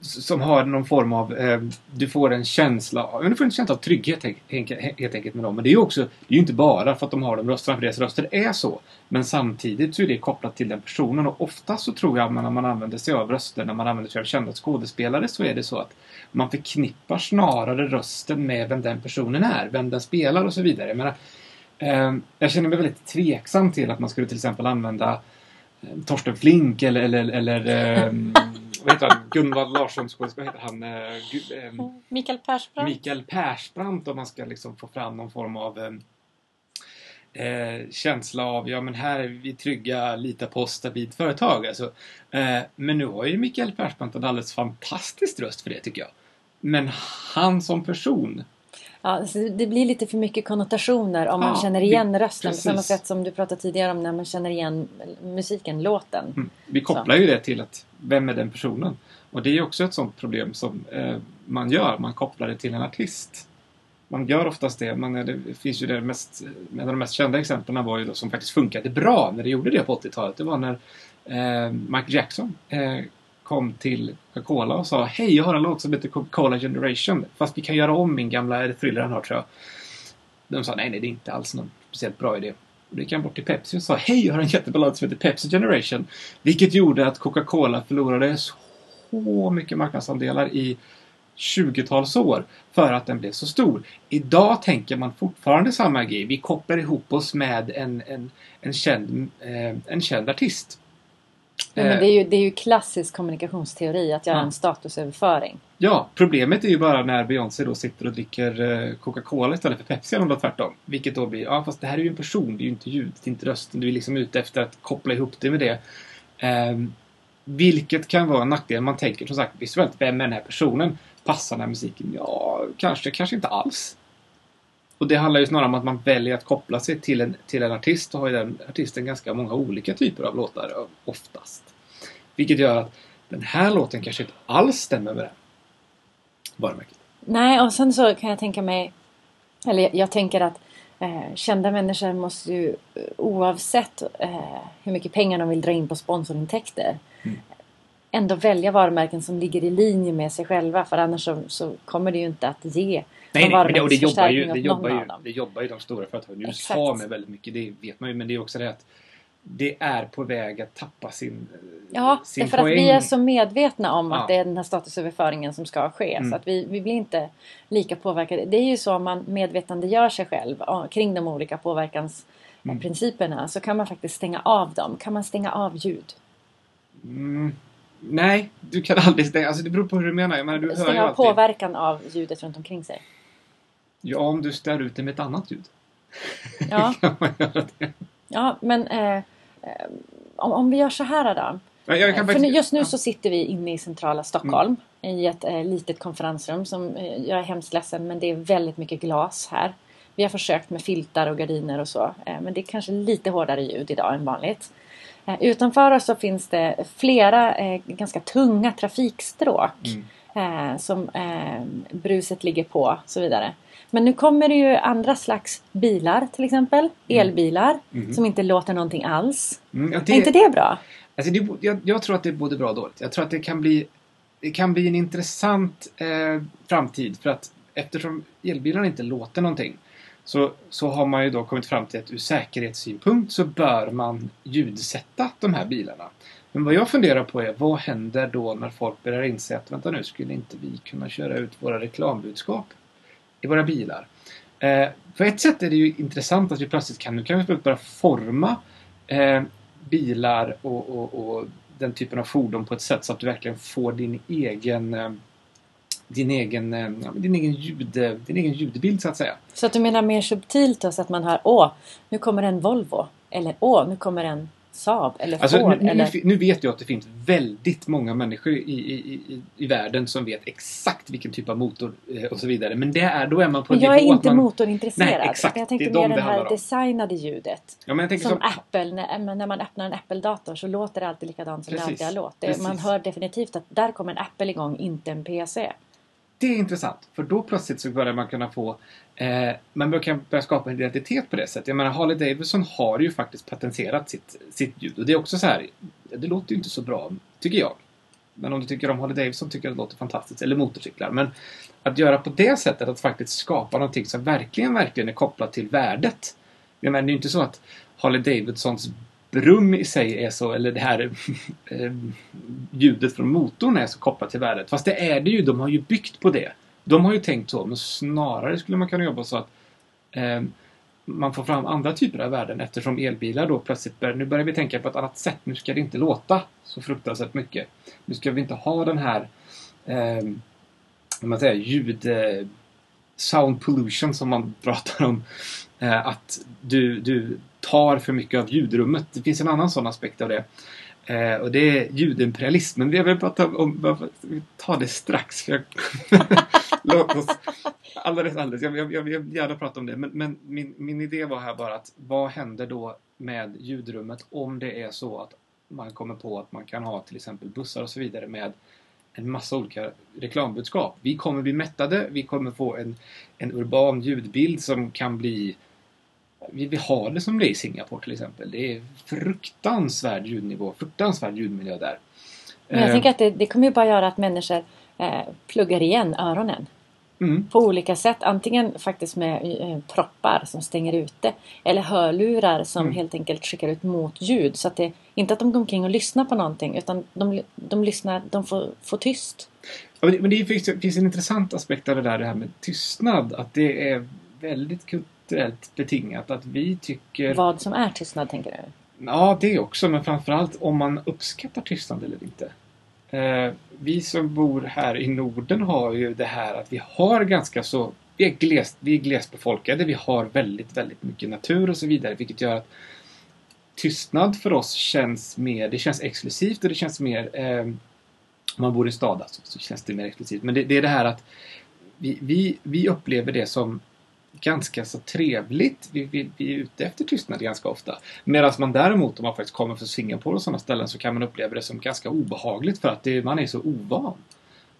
som har någon form av... Eh, du får en känsla av... Du får en känsla av trygghet helt enkelt, helt enkelt med dem. Men det är ju också... Det är ju inte bara för att de har de rösterna, för deras röster är så. Men samtidigt så är det kopplat till den personen och ofta så tror jag att när man använder sig av röster, när man använder sig av kända skådespelare så är det så att man förknippar snarare rösten med vem den personen är, vem den spelar och så vidare. Jag, menar, eh, jag känner mig väldigt tveksam till att man skulle till exempel använda eh, Torsten Flink eller, eller, eller eh, vad heter han? Gunvald Larsson vad heter han? Eh, Gu- eh, Mikael Persbrandt. Mikael Persbrandt om man ska liksom få fram någon form av eh, eh, känsla av ja men här är vi trygga, lita på oss, stabilt företag. Alltså, eh, men nu har ju Mikael Persbrandt en alldeles fantastisk röst för det tycker jag. Men han som person, Ja, så det blir lite för mycket konnotationer om man Ja, känner igen rösten. På precis. samma sätt som du pratade tidigare om när man känner igen musiken, låten. mm, vi kopplar ju det till att vem är den personen? Och det är också ett sånt problem som eh, man gör, man kopplar det till en artist. Man gör oftast det. Man, är- det finns ju det mest, en av de mest kända exemplen var ju då som faktiskt funkade bra när det gjorde det på 80-talet. Det var när eh, Michael Jackson eh, kom till Coca-Cola och sa Hej, jag har en låt som heter Coca-Cola Generation. Fast vi kan göra om min gamla thriller han har tror jag. De sa nej, nej, det är inte alls någon speciellt bra idé. Och då gick han bort till Pepsi och sa Hej, jag har en jättebra låt som heter Pepsi Generation. Vilket gjorde att Coca-Cola förlorade så mycket marknadsandelar i 20-tals år för att den blev så stor. Idag tänker man fortfarande samma grej. Vi kopplar ihop oss med en, en, en, känd, eh, en känd artist. Ja, men det, är ju, det är ju klassisk kommunikationsteori att göra Ja. en statusöverföring. Ja, problemet är ju bara när Beyoncé då sitter och dricker eh, Coca-Cola istället för Pepsi eller något tvärtom. Vilket då blir, ja fast det här är ju en person, det är ju inte ljudet, det är inte rösten. Du är liksom ute efter att koppla ihop det med det. Ehm, vilket kan vara en nackdel. Man tänker som sagt visuellt, vem är den här personen? Passar den här musiken? Ja, kanske, kanske inte alls. Och det handlar ju snarare om att man väljer att koppla sig till en, till en artist och har ju den artisten ganska många olika typer av låtar oftast. Vilket gör att den här låten kanske inte alls stämmer med den varumärket. Nej, och sen så kan jag tänka mig... Eller jag, jag tänker att eh, kända människor måste ju eh, oavsett eh, hur mycket pengar de vill dra in på sponsorintäkter Mm. Ändå välja varumärken som ligger i linje med sig själva. För annars så, så kommer det ju inte att ge Nej, nej men det, och det jobbar ju, det jobbar ju, det jobbar ju de stora företagen i USA med väldigt mycket. Det vet man ju. Men det är också det att det är på väg att tappa sin, eh, Ja, sin därför att poäng. vi är så medvetna om Ja. att det är den här statusöverföringen som ska ske. Mm. Så att vi, vi blir inte lika påverkade. Det är ju så om man medvetandegör sig själv kring de olika påverkansprinciperna så kan man faktiskt stänga av dem. Kan man stänga av ljud? Mm, nej, du kan aldrig stänga. Alltså det beror på hur du menar. Jag menar du hör Stänga av alltid. påverkan av ljudet runt omkring sig. Ja, om du stör ut det med ett annat ljud. Ja, kan man göra det. ja men eh, eh, om, om vi gör så här då. Kan För just nu så sitter vi inne i centrala Stockholm i ett eh, litet konferensrum som eh, jag är hemskt ledsen men det är väldigt mycket glas här. Vi har försökt med filtar och gardiner och så eh, men det är kanske lite hårdare ljud idag än vanligt. Eh, utanför oss så finns det flera eh, ganska tunga trafikstråk Mm. eh, som bruset ligger på och så vidare. Men nu kommer det ju andra slags bilar till exempel. Elbilar Mm. som inte låter någonting alls. Mm, ja, Är inte det bra? Alltså det, jag, jag tror att det är både bra och dåligt. Jag tror att det kan bli, det kan bli en intressant eh, framtid för att eftersom elbilarna inte låter någonting så, så har man ju då kommit fram till att ur säkerhetssynpunkt så bör man ljudsätta de här bilarna. Men vad jag funderar på är vad händer då när folk börjar inse att vänta nu, skulle inte vi kunna köra ut våra reklambudskap i våra bilar? Eh, på ett sätt är det ju intressant att vi plötsligt kan, nu kan vi börja forma eh, bilar och, och, och den typen av fordon på ett sätt så att du verkligen får din egen eh, din egen, eh, ja, din egen, ljud, din egen ljudbild så att säga. Så att du menar mer subtilt då, så att man hör åh, nu kommer en Volvo. Eller åh, nu kommer en Saab eller Alltså, Ford. nu, nu, eller... nu vet jag att det finns väldigt många människor i, i, i, i världen som vet exakt vilken typ av motor eh, och så vidare. Men det är, då är man på en jag är inte man... motorintresserad. Nej, exakt. Jag tänkte Det mer det det här designade ljudet. Ja, Som som, Apple, när, när man öppnar en Apple-dator så låter det alltid likadant som Precis, det alltid har låtit. Man hör definitivt att där kommer en Apple igång, inte en PC. Det är intressant, för då plötsligt så börjar man kunna få eh, man börjar, kan börja skapa en identitet på det sättet. Jag menar, Harley Davidson har ju faktiskt patenterat sitt, sitt ljud. Och det är också så här, det låter ju inte så bra, tycker jag. Men om du tycker om Harley Davidson tycker jag det låter fantastiskt. Eller motorcyklar. Men att göra på det sättet, att faktiskt skapa någonting som verkligen, verkligen är kopplat till värdet. Jag menar, det är ju inte så att Harley Davidsons brum i sig är så, eller det här eh, ljudet från motorn är så kopplat till värdet. Fast det är det ju, de har ju byggt på det. De har ju tänkt så, men snarare skulle man kunna jobba så att eh, man får fram andra typer av värden eftersom elbilar då plötsligt börjar, nu börjar vi tänka på ett annat sätt. Nu ska det inte låta så fruktansvärt mycket. Nu ska vi inte ha den här eh, man säger, ljud eh, sound pollution som man pratar om. Eh, att du, du tar för mycket av ljudrummet. Det finns en annan sån aspekt av det. Eh, och det är ljudimperialism. Men vi vill bara om, vi tar det strax. För jag, låt oss alldeles, alldeles. Jag, jag, jag vill gärna prata om det. Men, men min, min idé var här bara att vad händer då med ljudrummet om det är så att man kommer på att man kan ha till exempel bussar och så vidare med en massa olika reklambudskap. Vi kommer bli mättade, vi kommer få en, en urban ljudbild som kan bli vi, vi har det som det är i Singapore till exempel. Det är fruktansvärd ljudnivå, fruktansvärd ljudmiljö där. Men jag Eh, tänker att det, det kommer ju bara göra att människor eh, pluggar igen öronen. mm. På olika sätt. Antingen faktiskt med eh, proppar som stänger ute. Eller hörlurar som Mm. helt enkelt skickar ut motljud. Så att det inte att de går omkring och lyssnar på någonting. Utan de, de lyssnar, de får, får tyst. Ja, Men det, men det finns, finns en intressant aspekt av det där det här med tystnad. Att det är väldigt kulturellt betingat. Att vi tycker... Vad som är tystnad tänker du? Ja, det också. Men framförallt om man uppskattar tystnad eller inte. Eh, vi som bor här i Norden har ju det här att vi har ganska så... Vi är, glest, vi är glesbefolkade. Vi har väldigt, väldigt mycket natur och så vidare. Vilket gör att tystnad för oss känns mer... Det känns exklusivt och det känns mer... Eh, om man bor i stad alltså, så känns det mer exklusivt. Men det, det är det här att vi, vi, vi upplever det som ganska så trevligt. Vi, vi, vi är ute efter tystnad ganska ofta. Medan man däremot, om man faktiskt kommer från Singapore och sådana ställen, så kan man uppleva det som ganska obehagligt för att det, man är så ovan.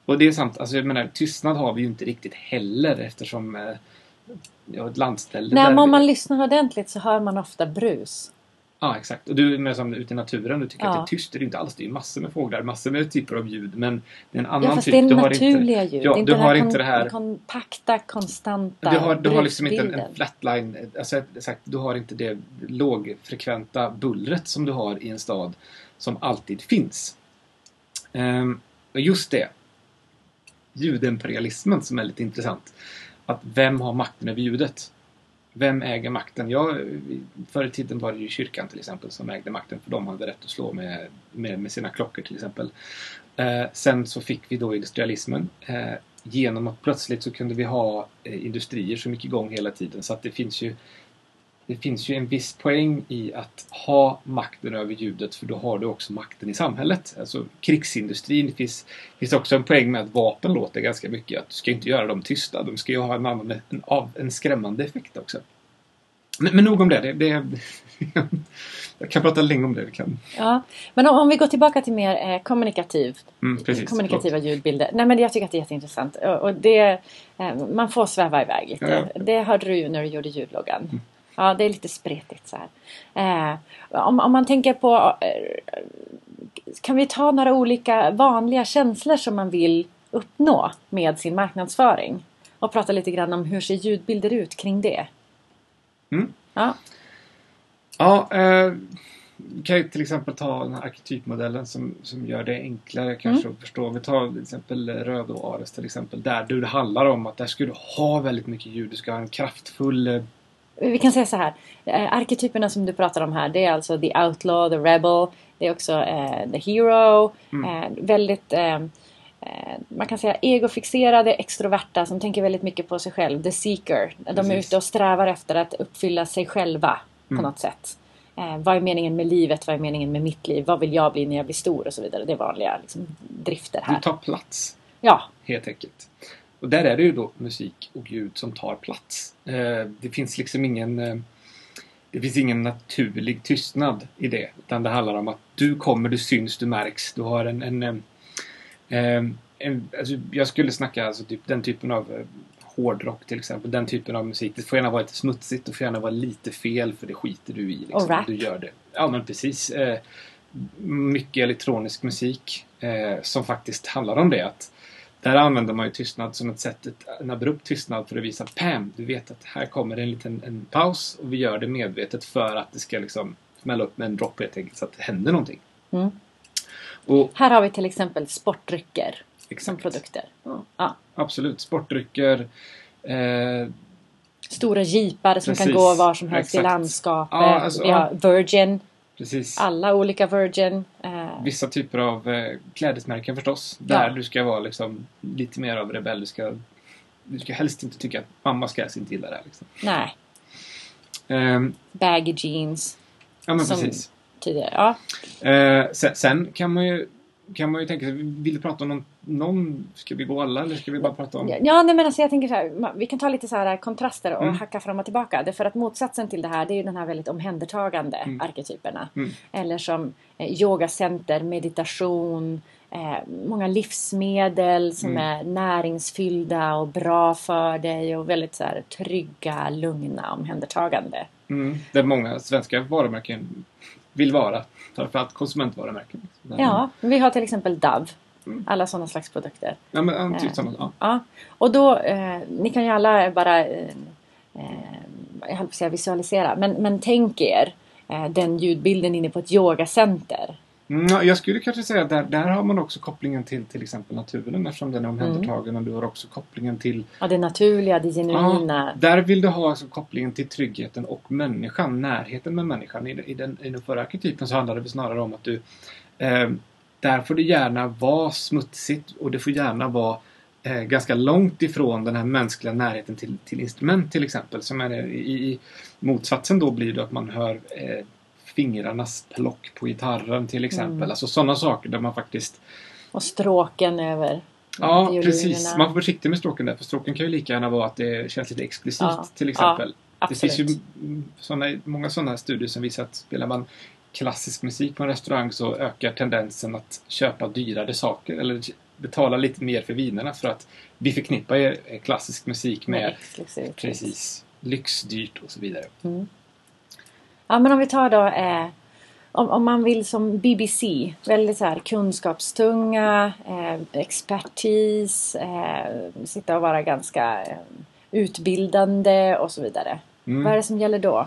Och det är sant, alltså jag menar, tystnad har vi ju inte riktigt heller eftersom eh, ja, ett landställe Nej, men om man lyssnar ordentligt så hör man ofta brus. Ja, exakt. Och du är som ute i naturen, du tycker Ja. att det är tyst. Det är inte alls. Det är massor med fåglar, massor med typer av ljud. Men det är en annan Ja, fast typ. det är du har inte, naturliga ljud. Ja, det är inte du har inte det här... kompakta, konstanta Du har, du har liksom inte en, en flatline, alltså exakt, du har inte det lågfrekventa bullret som du har i en stad som alltid finns. Ehm, och just det, ljudimperialismen som är lite intressant. Att vem har makten över ljudet? Vem äger makten? Ja, förr i tiden var det ju kyrkan till exempel som ägde makten för de hade rätt att slå med, med, med sina klockor till exempel. Eh, sen så fick vi då industrialismen. Eh, genom att plötsligt så kunde vi ha eh, industrier som gick igång hela tiden. Så att det finns ju det finns ju en viss poäng i att ha makten över ljudet för då har du också makten i samhället. Alltså krigsindustrin, det finns, finns också en poäng med att vapen låter ganska mycket. Att du ska inte göra dem tysta, de ska ju ha en, annan, en, av, en skrämmande effekt också. Men, men nog om det. det, det jag kan prata länge om det. Kan, Ja, men om, om vi går tillbaka till mer eh, kommunikativ, mm, precis, kommunikativa ljudbilder. Nej men jag tycker att det är jätteintressant. Och, och det, eh, man får sväva iväg lite. Ja, ja. Det hörde du ju när du gjorde ljudloggan. Ja, det är lite spretigt så här. Eh, om, om man tänker på... Eh, kan vi ta några olika vanliga känslor som man vill uppnå med sin marknadsföring? Och prata lite grann om hur ser ljudbilder ut kring det? Mm. Ja, Ja, eh, vi kan ju till exempel ta den här arketypmodellen som, som gör det enklare kanske Mm. att förstå. Vi tar till exempel Röd och Ares till exempel. Där du, det handlar om att där ska du ha väldigt mycket ljud. Du ska ha en kraftfull... Vi kan säga så här. Eh, arketyperna som du pratar om här det är alltså the outlaw, the rebel. Det är också eh, the hero. Mm. Eh, väldigt eh, eh, man kan säga egofixerade, extroverta som tänker väldigt mycket på sig själv. The seeker. De är Precis. ute och strävar efter att uppfylla sig själva på Mm. något sätt. Eh, vad är meningen med livet? Vad är meningen med mitt liv? Vad vill jag bli när jag blir stor? Och så vidare. Det är vanliga liksom, drifter du här. tar plats, Ja, helt enkelt. Och där är det ju då musik och ljud som tar plats. Eh, det finns liksom ingen... Eh, det finns ingen naturlig tystnad i det. Utan det handlar om att du kommer, du syns, du märks. Du har en... en, en, en, en alltså jag skulle snacka alltså typ den typen av eh, hårdrock till exempel. Den typen av musik. Det får gärna vara lite smutsigt. Det får gärna vara lite fel för det skiter du i. Liksom. Och rap. Du gör det. Ja men precis. Eh, mycket elektronisk musik eh, som faktiskt handlar om det. Att där använder man ju tystnad som ett sätt, en abrupt tystnad för att visa Pam, du vet att här kommer en liten en paus och vi gör det medvetet för att det ska liksom smälla upp med en dropp helt enkelt så att det händer någonting. Mm. Och här har vi till exempel sportdrycker som exakt, produkter. Ja. Ja. absolut. Sportdrycker, eh, Stora jeepar som kan Precis. gå var som helst i Exakt. landskapet. Ja, alltså, vi har Virgin. Precis. Alla olika Virgin. Eh, Vissa typer av eh, klädesmärken förstås. Där Ja. du ska vara liksom lite mer av rebell. Du ska, du ska helst inte tycka att mamma ska inte gilla det här. Liksom. nej, Ehm, baggy jeans. ja men precis. Tidigare. Ja. Eh, sen, sen kan man ju kan man ju tänka sig, vill du prata om någon, någon, ska vi gå alla eller ska vi bara prata om? Ja, nej, men alltså jag tänker så här. Vi kan ta lite så här kontraster och Mm. hacka fram och tillbaka. Därför att motsatsen till det här det är ju den här väldigt omhändertagande Mm. arketyperna. Mm. Eller som eh, yogacenter, meditation, eh, många livsmedel som Mm. är näringsfyllda och bra för dig och väldigt så här trygga, lugna, omhändertagande. Mm, där många svenska varumärken vill vara. Framförallt konsumentvarumärken. Ja, vi har till exempel Dove. Mm. Alla sådana slags produkter. Ja, men, typ Eh, samma, ja. Ja, och då, eh, ni kan ju alla bara, eh, eh, jag höll på att säga visualisera, men, men tänk er eh, den ljudbilden inne på ett yogacenter. Mm, ja, jag skulle kanske säga att där, där har man också kopplingen till till exempel naturen eftersom den är omhändertagen och du har också kopplingen till Ja, det naturliga, det genuina. Där vill du ha alltså kopplingen till tryggheten och människan, närheten med människan. I, i, den, I den förra arketypen så handlar det snarare om att du eh, Där får det gärna vara smutsigt och det får gärna vara eh, ganska långt ifrån den här mänskliga närheten till, till instrument till exempel. Som är i, i motsatsen då blir det att man hör eh, fingrarnas plock på gitarren till exempel. Mm. Alltså sådana saker där man faktiskt Och stråken över Ja, precis. Man får vara försiktig med stråken där. För stråken kan ju lika gärna vara att det känns lite explicit Ja, till exempel. det Absolut. finns ju såna, många sådana studier som visar att spelar man klassisk musik på en restaurang så ökar tendensen att köpa dyrare saker eller betala lite mer för vinerna för att vi förknippar klassisk musik Med med precis lyxdyrt och så vidare. Mm. Ja men om vi tar då eh, om, om man vill som BBC, väldigt så här kunskapstunga, eh, expertis, eh, sitta och vara ganska eh, utbildande och så vidare. Mm. Vad är det som gäller då?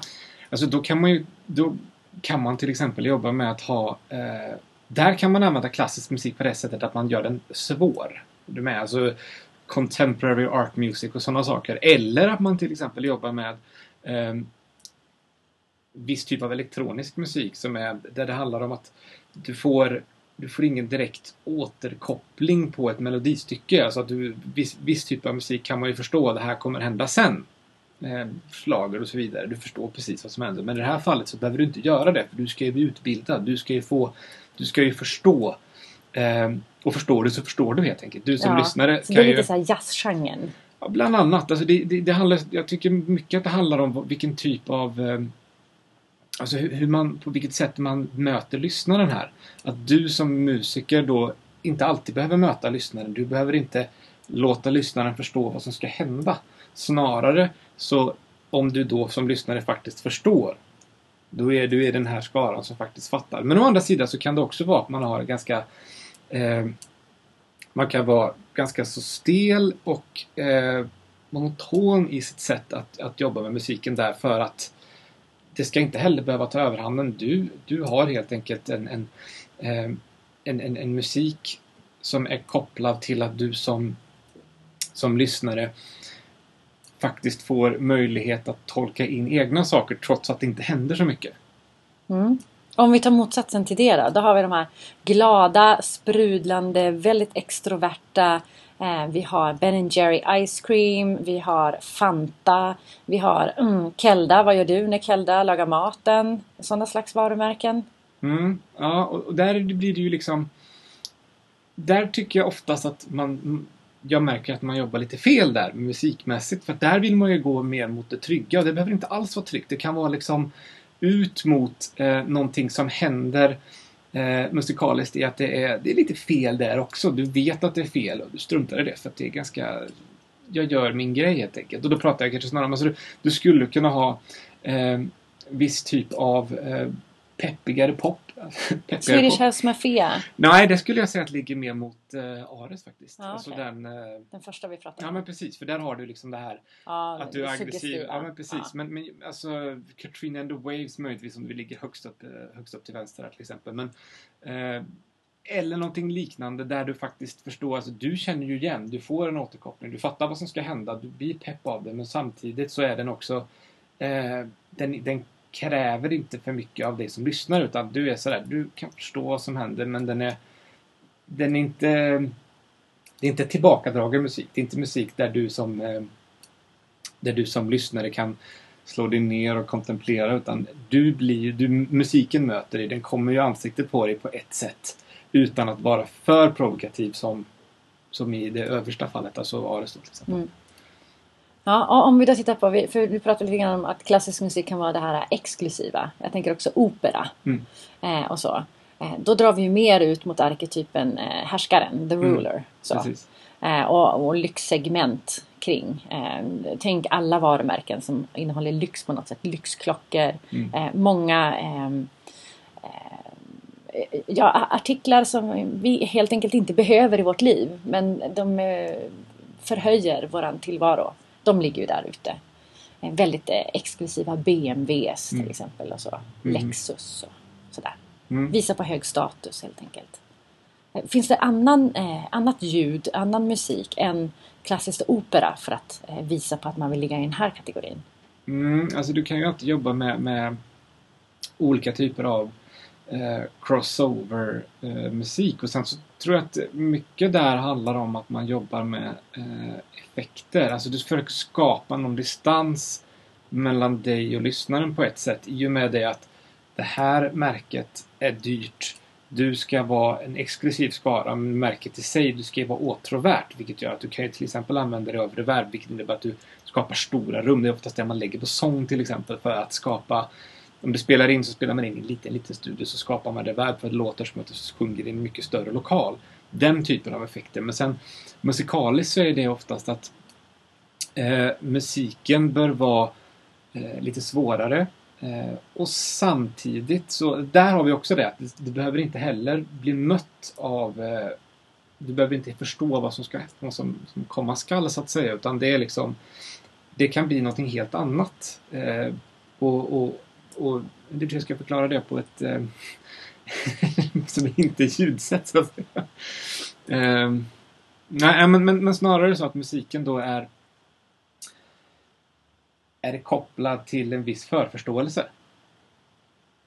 Alltså då kan man ju då kan man till exempel jobba med att ha eh, Där kan man använda klassisk musik på det sättet att man gör den svår. Du med? Alltså Contemporary art music och sådana saker. Eller att man till exempel jobbar med eh, viss typ av elektronisk musik som är där det handlar om att du får du får ingen direkt återkoppling på ett melodistycke. Alltså att du, viss, viss typ av musik kan man ju förstå, det här kommer hända sen eh, slager och så vidare. Du förstår precis vad som händer. Men i det här fallet så behöver du inte göra det. För du ska ju bli utbildad. Du ska ju få Du ska ju förstå. Eh, och förstår du så förstår du helt enkelt. Du som Ja, lyssnare Så det kan är lite ju... så här jazzgenren. Ja, bland annat. Alltså det, det, det handlar, jag tycker mycket att det handlar om vilken typ av... Eh, alltså hur man, på vilket sätt man möter lyssnaren här. Att du som musiker då inte alltid behöver möta lyssnaren. Du behöver inte låta lyssnaren förstå vad som ska hända. Snarare så om du då som lyssnare faktiskt förstår. Då är du i den här skaran som faktiskt fattar. Men å andra sidan så kan det också vara att man har ganska eh, man kan vara ganska så stel och eh, monoton i sitt sätt att, att jobba med musiken där för att det ska inte heller behöva ta överhanden. Du, du har helt enkelt en, en, eh, en, en, en musik som är kopplad till att du som, som lyssnare faktiskt får möjlighet att tolka in egna saker trots att det inte händer så mycket. Mm. Om vi tar motsatsen till det då. Då har vi de här glada, sprudlande, väldigt extroverta. Eh, vi har Ben Jerry Ice Cream. Vi har Fanta. Vi har mm, Kelda. Vad gör du när Kelda lagar maten? Sådana slags varumärken. Mm, ja, och där blir det ju liksom... Där tycker jag oftast att man... Jag märker att man jobbar lite fel där musikmässigt. För där vill man ju gå mer mot det trygga. Och det behöver inte alls vara tryggt. Det kan vara liksom ut mot eh, någonting som händer eh, musikaliskt i att det är, det är lite fel där också. Du vet att det är fel och du struntar i det för att det är ganska... Jag gör min grej helt enkelt. Och då pratar jag kanske snarare om... Alltså du, du skulle kunna ha eh, viss typ av eh, peppigare pop. Swedish. House Mafia. Nej, det skulle jag säga att ligger mer mot eh, Ares faktiskt. Ja, alltså okej. den... Eh, Den första vi pratade ja om. men precis, för där har du liksom det här Ja, att du är aggressiv. Ja men precis. Ja. Men, men alltså Katrina and the Waves möjligtvis om vi ligger högst upp, eh, högst upp till vänster här till exempel. Men, eh, eller någonting liknande där du faktiskt förstår, alltså du känner ju igen, du får en återkoppling, du fattar vad som ska hända, du blir pepp av det men samtidigt så är den också den, den kräver inte för mycket av dig som lyssnar utan du är sådär, du kan förstå vad som händer men den är den är inte det är inte tillbakadragen musik. Det är inte musik där du som eh, där du som lyssnare kan slå dig ner och kontemplera utan du blir du, musiken möter dig. Den kommer ju i ansiktet på dig på ett sätt utan att vara för provokativ som som i det översta fallet, alltså Aristoteles. till exempel. Mm. Ja, om vi då tittar på, för vi pratade lite grann om att klassisk musik kan vara det här exklusiva. Jag tänker också opera Mm. eh, och så. Eh, då drar vi ju mer ut mot arketypen eh, härskaren, the Mm. ruler. Så. Precis. Eh, och, och lyxsegment kring. Eh, tänk alla varumärken som innehåller lyx på något sätt. Lyxklockor. Mm. Eh, många ehm, eh, ja, artiklar som vi helt enkelt inte behöver i vårt liv. Men de förhöjer våran tillvaro. De ligger ju där ute. Eh, Väldigt eh, exklusiva BMWs till Mm. exempel och så. Mm. Lexus och sådär. Mm. Visa på hög status helt enkelt. Eh, Finns det annan, eh, annat ljud, annan musik än klassisk opera för att eh, visa på att man vill ligga i den här kategorin? Mm, alltså du kan ju alltid jobba med, med olika typer av eh, crossover-musik eh, och sen så tror jag att mycket där handlar om att man jobbar med eh, effekter. Alltså du försöker skapa någon distans mellan dig och lyssnaren på ett sätt i och med det att det här märket är dyrt. Du ska vara en exklusiv skara, men märket i sig, du ska ju vara åtråvärt. Vilket gör att du kan ju till exempel använda det över reverb, vilket innebär att du skapar stora rum. Det är oftast det man lägger på sång till exempel för att skapa om du spelar in så spelar man in i en liten, liten studio så skapar man det värd för det låter som att du sjunger i en mycket större lokal. Den typen av effekter. Men sen musikaliskt så är det oftast att eh, musiken bör vara eh, lite svårare. Eh, och samtidigt så, där har vi också det att du behöver inte heller bli mött av eh, du behöver inte förstå vad som ska vad som, som komma skall så att säga utan det är liksom det kan bli någonting helt annat. Eh, och, och, och tror jag ska förklara det på ett eh, som inte är ljudsätt så att säga. Eh, nej, men, men, men snarare så att musiken då är är kopplad till en viss förförståelse.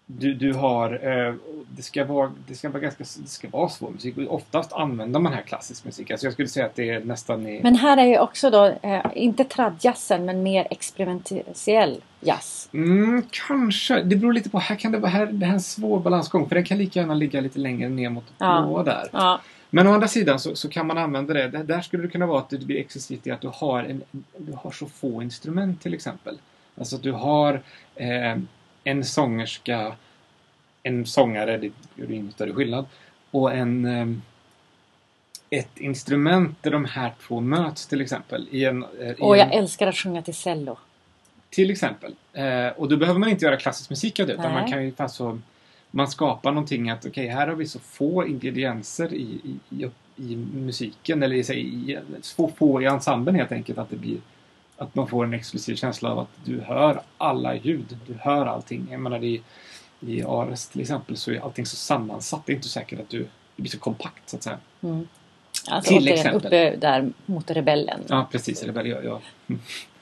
Du, du har, eh, det, ska vara, det ska vara ganska det ska vara svår musik. Och Oftast använder man här klassisk musik. Alltså jag skulle säga att det är nästan i... Men här är ju också då, eh, inte tradjazzen, men mer experimentell jazz. Mm, kanske. Det beror lite på. Här kan det vara här, det här är en svår balansgång. För det kan lika gärna ligga lite längre ner mot Ja. blåa där. Ja, Men å andra sidan så, så kan man använda det. Där skulle det kunna vara att det blir exklusivt i att du har, en, du har så få instrument till exempel. Alltså att du har eh, en sångerska, en sångare, det gör ingen större skillnad, och en eh, ett instrument där de här två möts till exempel. I en, eh, i och en, jag älskar att sjunga till cello. till exempel. Eh, och då behöver man inte göra klassisk musik av det. Utan Nej. man kan ju alltså, man skapar någonting att okej, här har vi så få ingredienser i, i, i, i musiken eller i, i, så få i ensemblen helt enkelt att det blir att man får en exklusiv känsla av att du hör alla ljud. Du hör allting. Jag menar i, i Ares till exempel så är allting så sammansatt. Det är inte säkert att du det blir så kompakt så att säga. Mm. Alltså Till återigen exempel. uppe där mot rebellen. Ja, precis. Väl, jag, jag,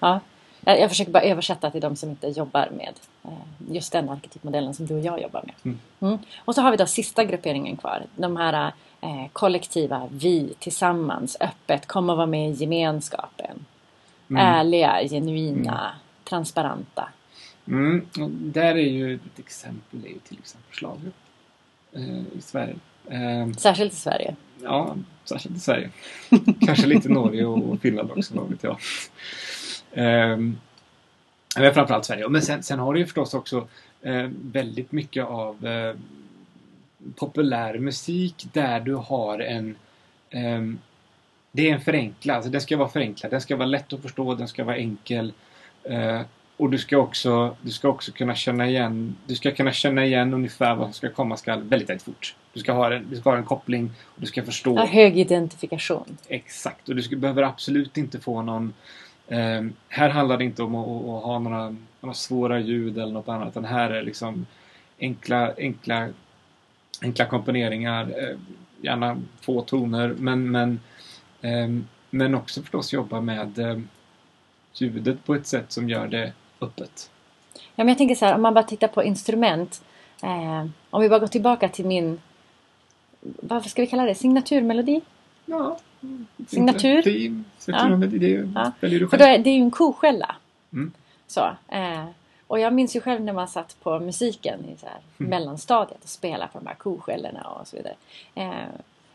Ja. Jag, försöker bara översätta till de som inte jobbar med eh, just den arketypmodellen som du och jag jobbar med. Mm. Mm. Och så har vi då sista grupperingen kvar. De här eh, kollektiva, vi tillsammans, öppet, kom och vara med i gemenskapen. Mm. Ärliga, genuina, transparenta. Mm, och där är ju ett exempel är ju till exempel schlager eh, i Sverige. Eh, Särskilt i Sverige. ja, särskilt i Sverige. Kanske lite Norge och Finland också, vad vet jag. Eh, men framförallt Sverige. Men sen, sen har du ju förstås också eh, väldigt mycket av eh, populär musik där du har en ehm, det är en förenklad, alltså den ska vara förenklad. Den ska vara lätt att förstå, den ska vara enkel. Eh, och du ska, också, du ska också kunna känna igen Du ska kunna känna igen ungefär vad som ska komma skall väldigt, väldigt fort. Du ska ha en, du ska ha en koppling och du ska förstå Ja, hög identifikation. exakt. Och du ska, behöver absolut inte få någon eh, Här handlar det inte om att, att, att ha några, några svåra ljud eller något annat. Utan här är liksom enkla, enkla, enkla komponeringar. Eh, gärna få toner. Men, men, men också förstås jobba med eh, ljudet på ett sätt som gör det öppet. Ja, men jag tänker så här, om man bara tittar på instrument. Eh, om vi bara går tillbaka till min, vad ska vi kalla det, signaturmelodi? Ja. Signatur? Team, signatur, det Ja. väljer du För själv. då är, det är ju en koskälla. Mm. Så, eh, och jag minns ju själv när man satt på musiken i så här Mm. mellanstadiet och spelade på de här koskällorna och så vidare. Eh,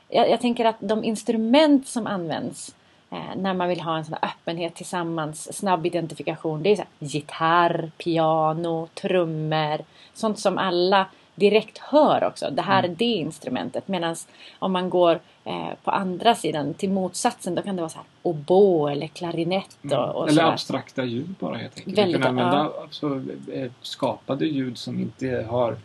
jag, jag tänker att de instrument som används eh, när man vill ha en sån här öppenhet tillsammans, snabb identifikation. Det är så här, gitarr, piano, trummor. Sånt som alla direkt hör också. Det här Mm. är det instrumentet. Medan om man går eh, på andra sidan till motsatsen då kan det vara så här oboe eller klarinett och, och Mm. Eller sådär. abstrakta ljud bara helt enkelt. Väldigt, du kan använda alltså, eh, skapade ljud som inte har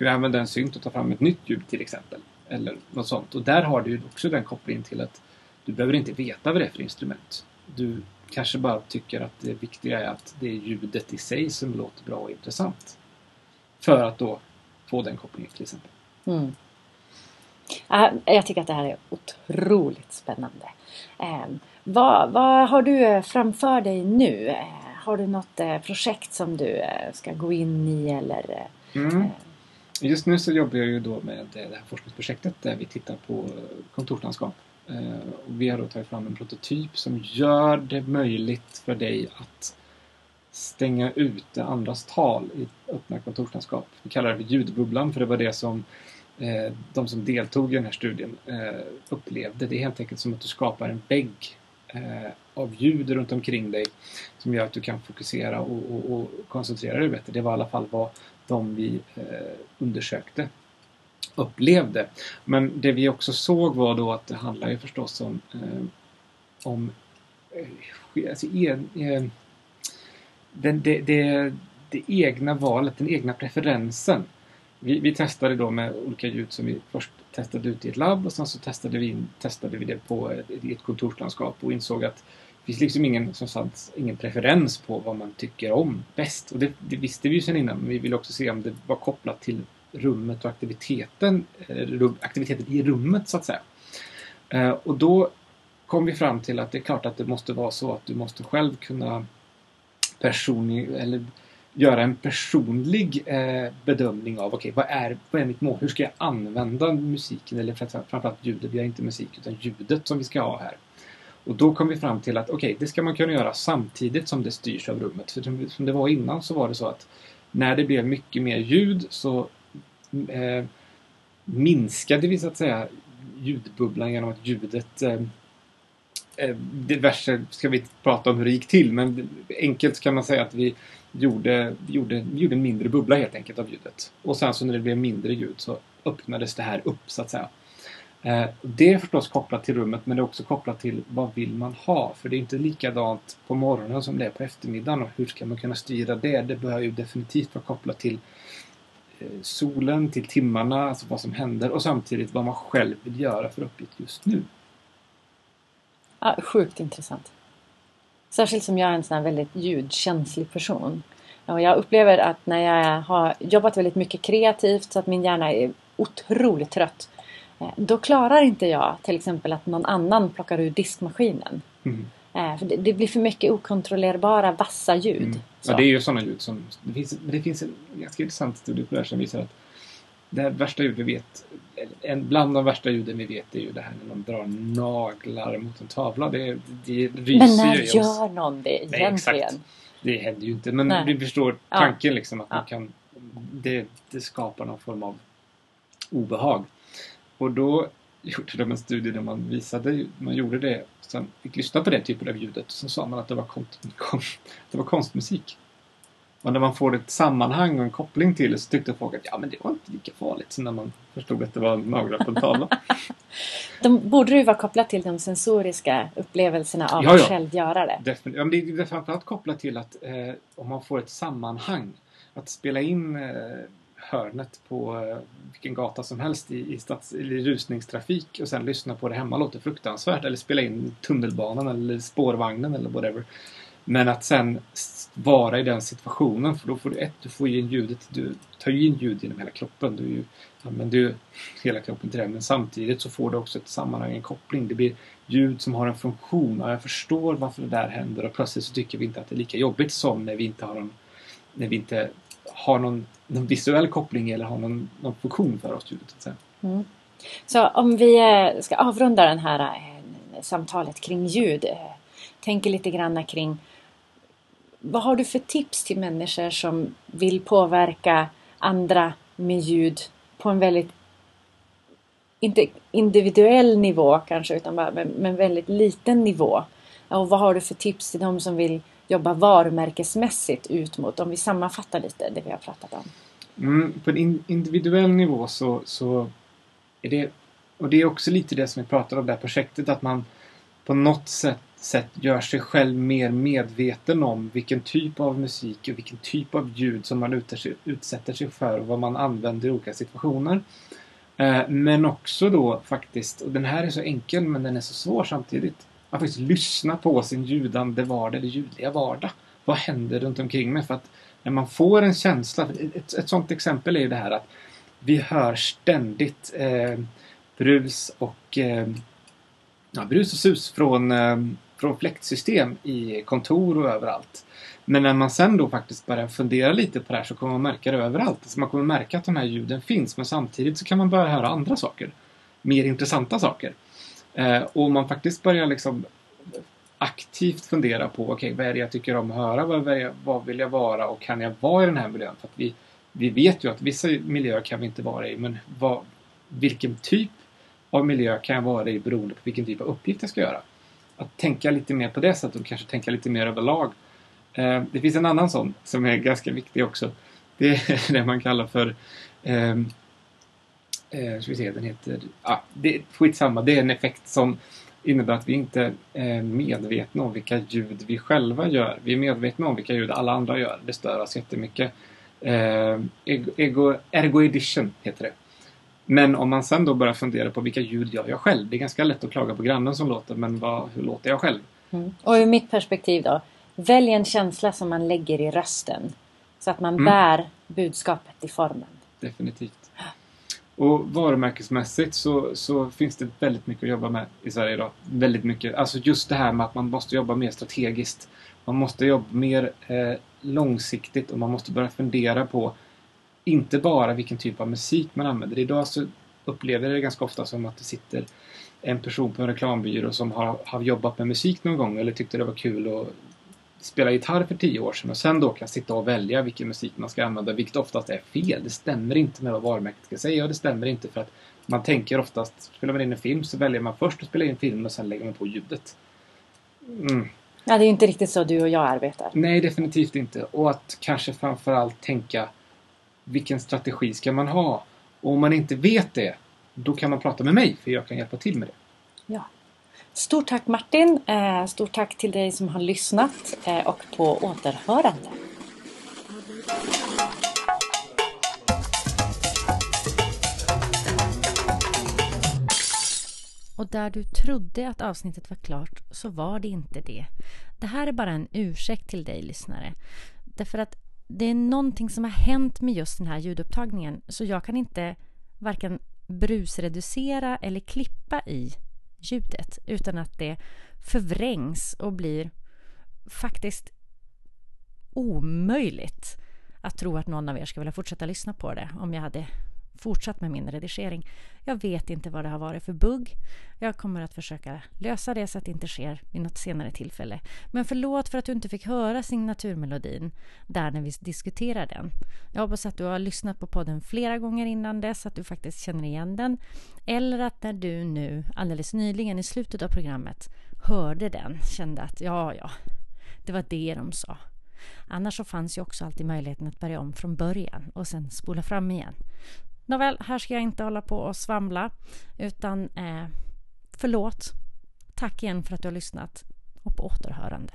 vi använda en synt och ta fram ett nytt ljud till exempel? Eller något sånt. Och där har du också den kopplingen till att du behöver inte veta vad det är för instrument. Du kanske bara tycker att det viktiga är att det är ljudet i sig som låter bra och intressant. För att då få den kopplingen till exempel. Mm. Ja, Jag tycker att det här är otroligt spännande. Eh, vad, vad har du framför dig nu? Eh, har du något eh, projekt som du eh, ska gå in i eller? eh, Mm. Just nu så jobbar jag ju då med det här forskningsprojektet där vi tittar på kontorslandskap. Eh, vi har då tagit fram en prototyp som gör det möjligt för dig att stänga ute andras tal i öppna kontorslandskap. Vi kallar det för ljudbubblan för det var det som eh, de som deltog i den här studien eh, upplevde. Det är helt enkelt som att du skapar en vägg av ljud runt omkring dig som gör att du kan fokusera och, och, och koncentrera dig bättre. Det var i alla fall vad de vi eh, undersökte upplevde. Men det vi också såg var då att det handlar ju förstås om, eh, om eh, alltså, en, eh, den, det, det, det egna valet, den egna preferensen. Vi, vi testade då med olika ljud som vi först testade ut i ett labb och sen så testade vi, testade vi det på ett, i ett kontorslandskap och insåg att finns liksom ingen, som sagt, ingen preferens på vad man tycker om bäst. Och det, det visste vi ju sedan innan, men vi ville också se om det var kopplat till rummet och aktiviteten, eh, aktiviteten i rummet så att säga. Eh, och då kom vi fram till att det är klart att det måste vara så att du måste själv kunna personlig, eller göra en personlig eh, bedömning av okej, vad, är, vad är mitt mål? Hur ska jag använda musiken eller framförallt ljudet? Vi har inte musik utan ljudet som vi ska ha här. Och då kom vi fram till att okej, det ska man kunna göra samtidigt som det styrs av rummet. För som, det var innan så var det så att när det blev mycket mer ljud så eh, minskade vi så att säga ljudbubblan genom att ljudet eh, eh diverse, ska vi inte prata om hur det gick till, men enkelt kan man säga att vi gjorde, gjorde, gjorde en mindre bubbla helt enkelt av ljudet. Och sen så när det blev mindre ljud så öppnades det här upp så att säga. Eh, det är förstås kopplat till rummet men det är också kopplat till vad vill man ha? För det är inte likadant på morgonen som det är på eftermiddagen och hur ska man kunna styra det? Det bör ju definitivt vara kopplat till eh, solen, till timmarna, alltså vad som händer och samtidigt vad man själv vill göra för uppgift just nu. Ja, sjukt intressant. Särskilt som jag är en sån här väldigt ljudkänslig person. Och jag upplever att när jag har jobbat väldigt mycket kreativt så att min hjärna är otroligt trött eh, Då klarar inte jag till exempel att någon annan plockar ur diskmaskinen. Mm. Eh, För det, det blir för mycket okontrollerbara vassa ljud. Mm. Ja, det är ju sådana ljud som... Det finns, det finns en ganska intressant studie på det här som visar att det värsta ljud vi vet, en, bland de värsta ljuden vi vet är ju det här när de drar naglar mot en tavla. Det, det ryser Men ju när i oss. gör någon det Nej, egentligen? exakt. Det händer ju inte, men Nej. vi förstår Ja. tanken liksom att man Ja. kan... Det, det skapar någon form av obehag. Och då gjorde de en studie där man visade, man gjorde det, sen fick lyssna på den typen av ljudet och så sa man att det var, konst, kon, det var konstmusik. Och när man får ett sammanhang och en koppling till det så tyckte folk att ja men det var inte lika farligt som när man förstod att det var naglar på en tavla. De borde ju vara kopplat till de sensoriska upplevelserna av Ja, att ja. själv göra det. Definitivt. Ja, men det är- det är framförallt kopplat till att eh, om man får ett sammanhang. Att spela in eh, hörnet på eh, vilken gata som helst i, i, stads, i rusningstrafik och sen lyssna på det hemma låter fruktansvärt. Eller spela in tunnelbanan eller spårvagnen eller whatever. Men att sen vara i den situationen för då får du ett, du får in ljudet, du tar ju in ljud genom hela kroppen. Du ju, använder ju hela kroppen till det. Men samtidigt så får du också ett sammanhang, en koppling. Det blir ljud som har en funktion. Och jag förstår varför det där händer och plötsligt så tycker vi inte att det är lika jobbigt som när vi inte har en, när vi inte har någon, någon visuell koppling eller har någon, någon funktion för oss ljudet. Så. Mm. Så om vi eh, ska avrunda den här eh, samtalet kring ljud. Eh, tänker lite grann kring vad har du för tips till människor som vill påverka andra med ljud på en väldigt inte individuell nivå kanske utan bara men, men väldigt liten nivå. Och vad har du för tips till de som vill jobba varumärkesmässigt ut mot om vi sammanfattar lite det vi har pratat om. Mm, på en in, individuell nivå så, så är det, och det är också lite det som vi pratade om det här projektet, att man på något sätt sätt gör sig själv mer medveten om vilken typ av musik och vilken typ av ljud som man utsätter sig för och vad man använder i olika situationer. Eh, men också då faktiskt, och den här är så enkel men den är så svår samtidigt, att faktiskt lyssna på sin ljudande vardag eller ljudliga vardag. Vad händer runt omkring mig? För att när man får en känsla, ett, ett sånt exempel är ju det här att vi hör ständigt eh, brus och eh, ja, brus och sus från, eh, från fläktsystem i kontor och överallt. Men när man sen då faktiskt börjar fundera lite på det här så kommer man märka det överallt. Så man kommer märka att de här ljuden finns men samtidigt så kan man börja höra andra saker. Mer intressanta saker. Eh, och man faktiskt börjar liksom aktivt fundera på okej, okay, vad är det jag tycker om att höra? Vad, jag, vad vill jag vara och kan jag vara i den här miljön? För att vi, vi vet ju att vissa miljöer kan vi inte vara i men vad, vilken typ av miljö kan jag vara i beroende på vilken typ av uppgift jag ska göra? Att tänka lite mer på det sättet och kanske tänka lite mer överlag. Eh, det finns en annan sån som är ganska viktig också. Det är det man kallar för eh, eh, ska vi se, den heter... Ah, det, skitsamma, det är en effekt som innebär att vi inte är medvetna om vilka ljud vi själva gör. Vi är medvetna om vilka ljud alla andra gör. Det stör oss jättemycket. Eh, ego, ergo edition heter det. Men om man sen då börjar fundera på vilka ljud jag gör själv. Det är ganska lätt att klaga på grannen som låter, men vad, hur låter jag själv? Mm. Och ur mitt perspektiv då. Välj en känsla som man lägger i rösten. Så att man mm. bär budskapet i formen. Definitivt. Och varumärkesmässigt så, så finns det väldigt mycket att jobba med i Sverige idag. Väldigt mycket. Alltså just det här med att man måste jobba mer strategiskt. Man måste jobba mer eh, långsiktigt och man måste börja fundera på inte bara vilken typ av musik man använder. Idag så upplever jag det ganska ofta som att det sitter en person på en reklambyrå som har, har jobbat med musik någon gång eller tyckte det var kul att spela gitarr för tio år sedan och sen då kan sitta och välja vilken musik man ska använda, vilket oftast är fel. Det stämmer inte med vad varumärket ska säga och det stämmer inte för att man tänker oftast, spelar man in en film så väljer man först att spela in filmen och sen lägger man på ljudet. Mm. Ja, det är inte riktigt så du och jag arbetar. Nej, definitivt inte. Och att kanske framförallt tänka vilken strategi ska man ha? Och om man inte vet det, då kan man prata med mig för jag kan hjälpa till med det. Ja. Stort tack Martin! Eh, stort tack till dig som har lyssnat eh, och på återhörande. Och där du trodde att avsnittet var klart så var det inte det. Det här är bara en ursäkt till dig lyssnare. Därför att det är någonting som har hänt med just den här ljudupptagningen så jag kan inte varken brusreducera eller klippa i ljudet utan att det förvrängs och blir faktiskt omöjligt att tro att någon av er ska vilja fortsätta lyssna på det om jag hade fortsatt med min redigering. Jag vet inte vad det har varit för bugg. Jag kommer att försöka lösa det så att det inte sker vid något senare tillfälle. Men förlåt för att du inte fick höra signaturmelodin där när vi diskuterar den. Jag hoppas att du har lyssnat på podden flera gånger innan dess, att du faktiskt känner igen den. Eller att när du nu alldeles nyligen i slutet av programmet hörde den kände att ja, ja, det var det de sa. Annars så fanns ju också alltid möjligheten att börja om från början och sen spola fram igen. Nåväl, här ska jag inte hålla på och svamla utan eh, förlåt. Tack igen för att du har lyssnat och på återhörande.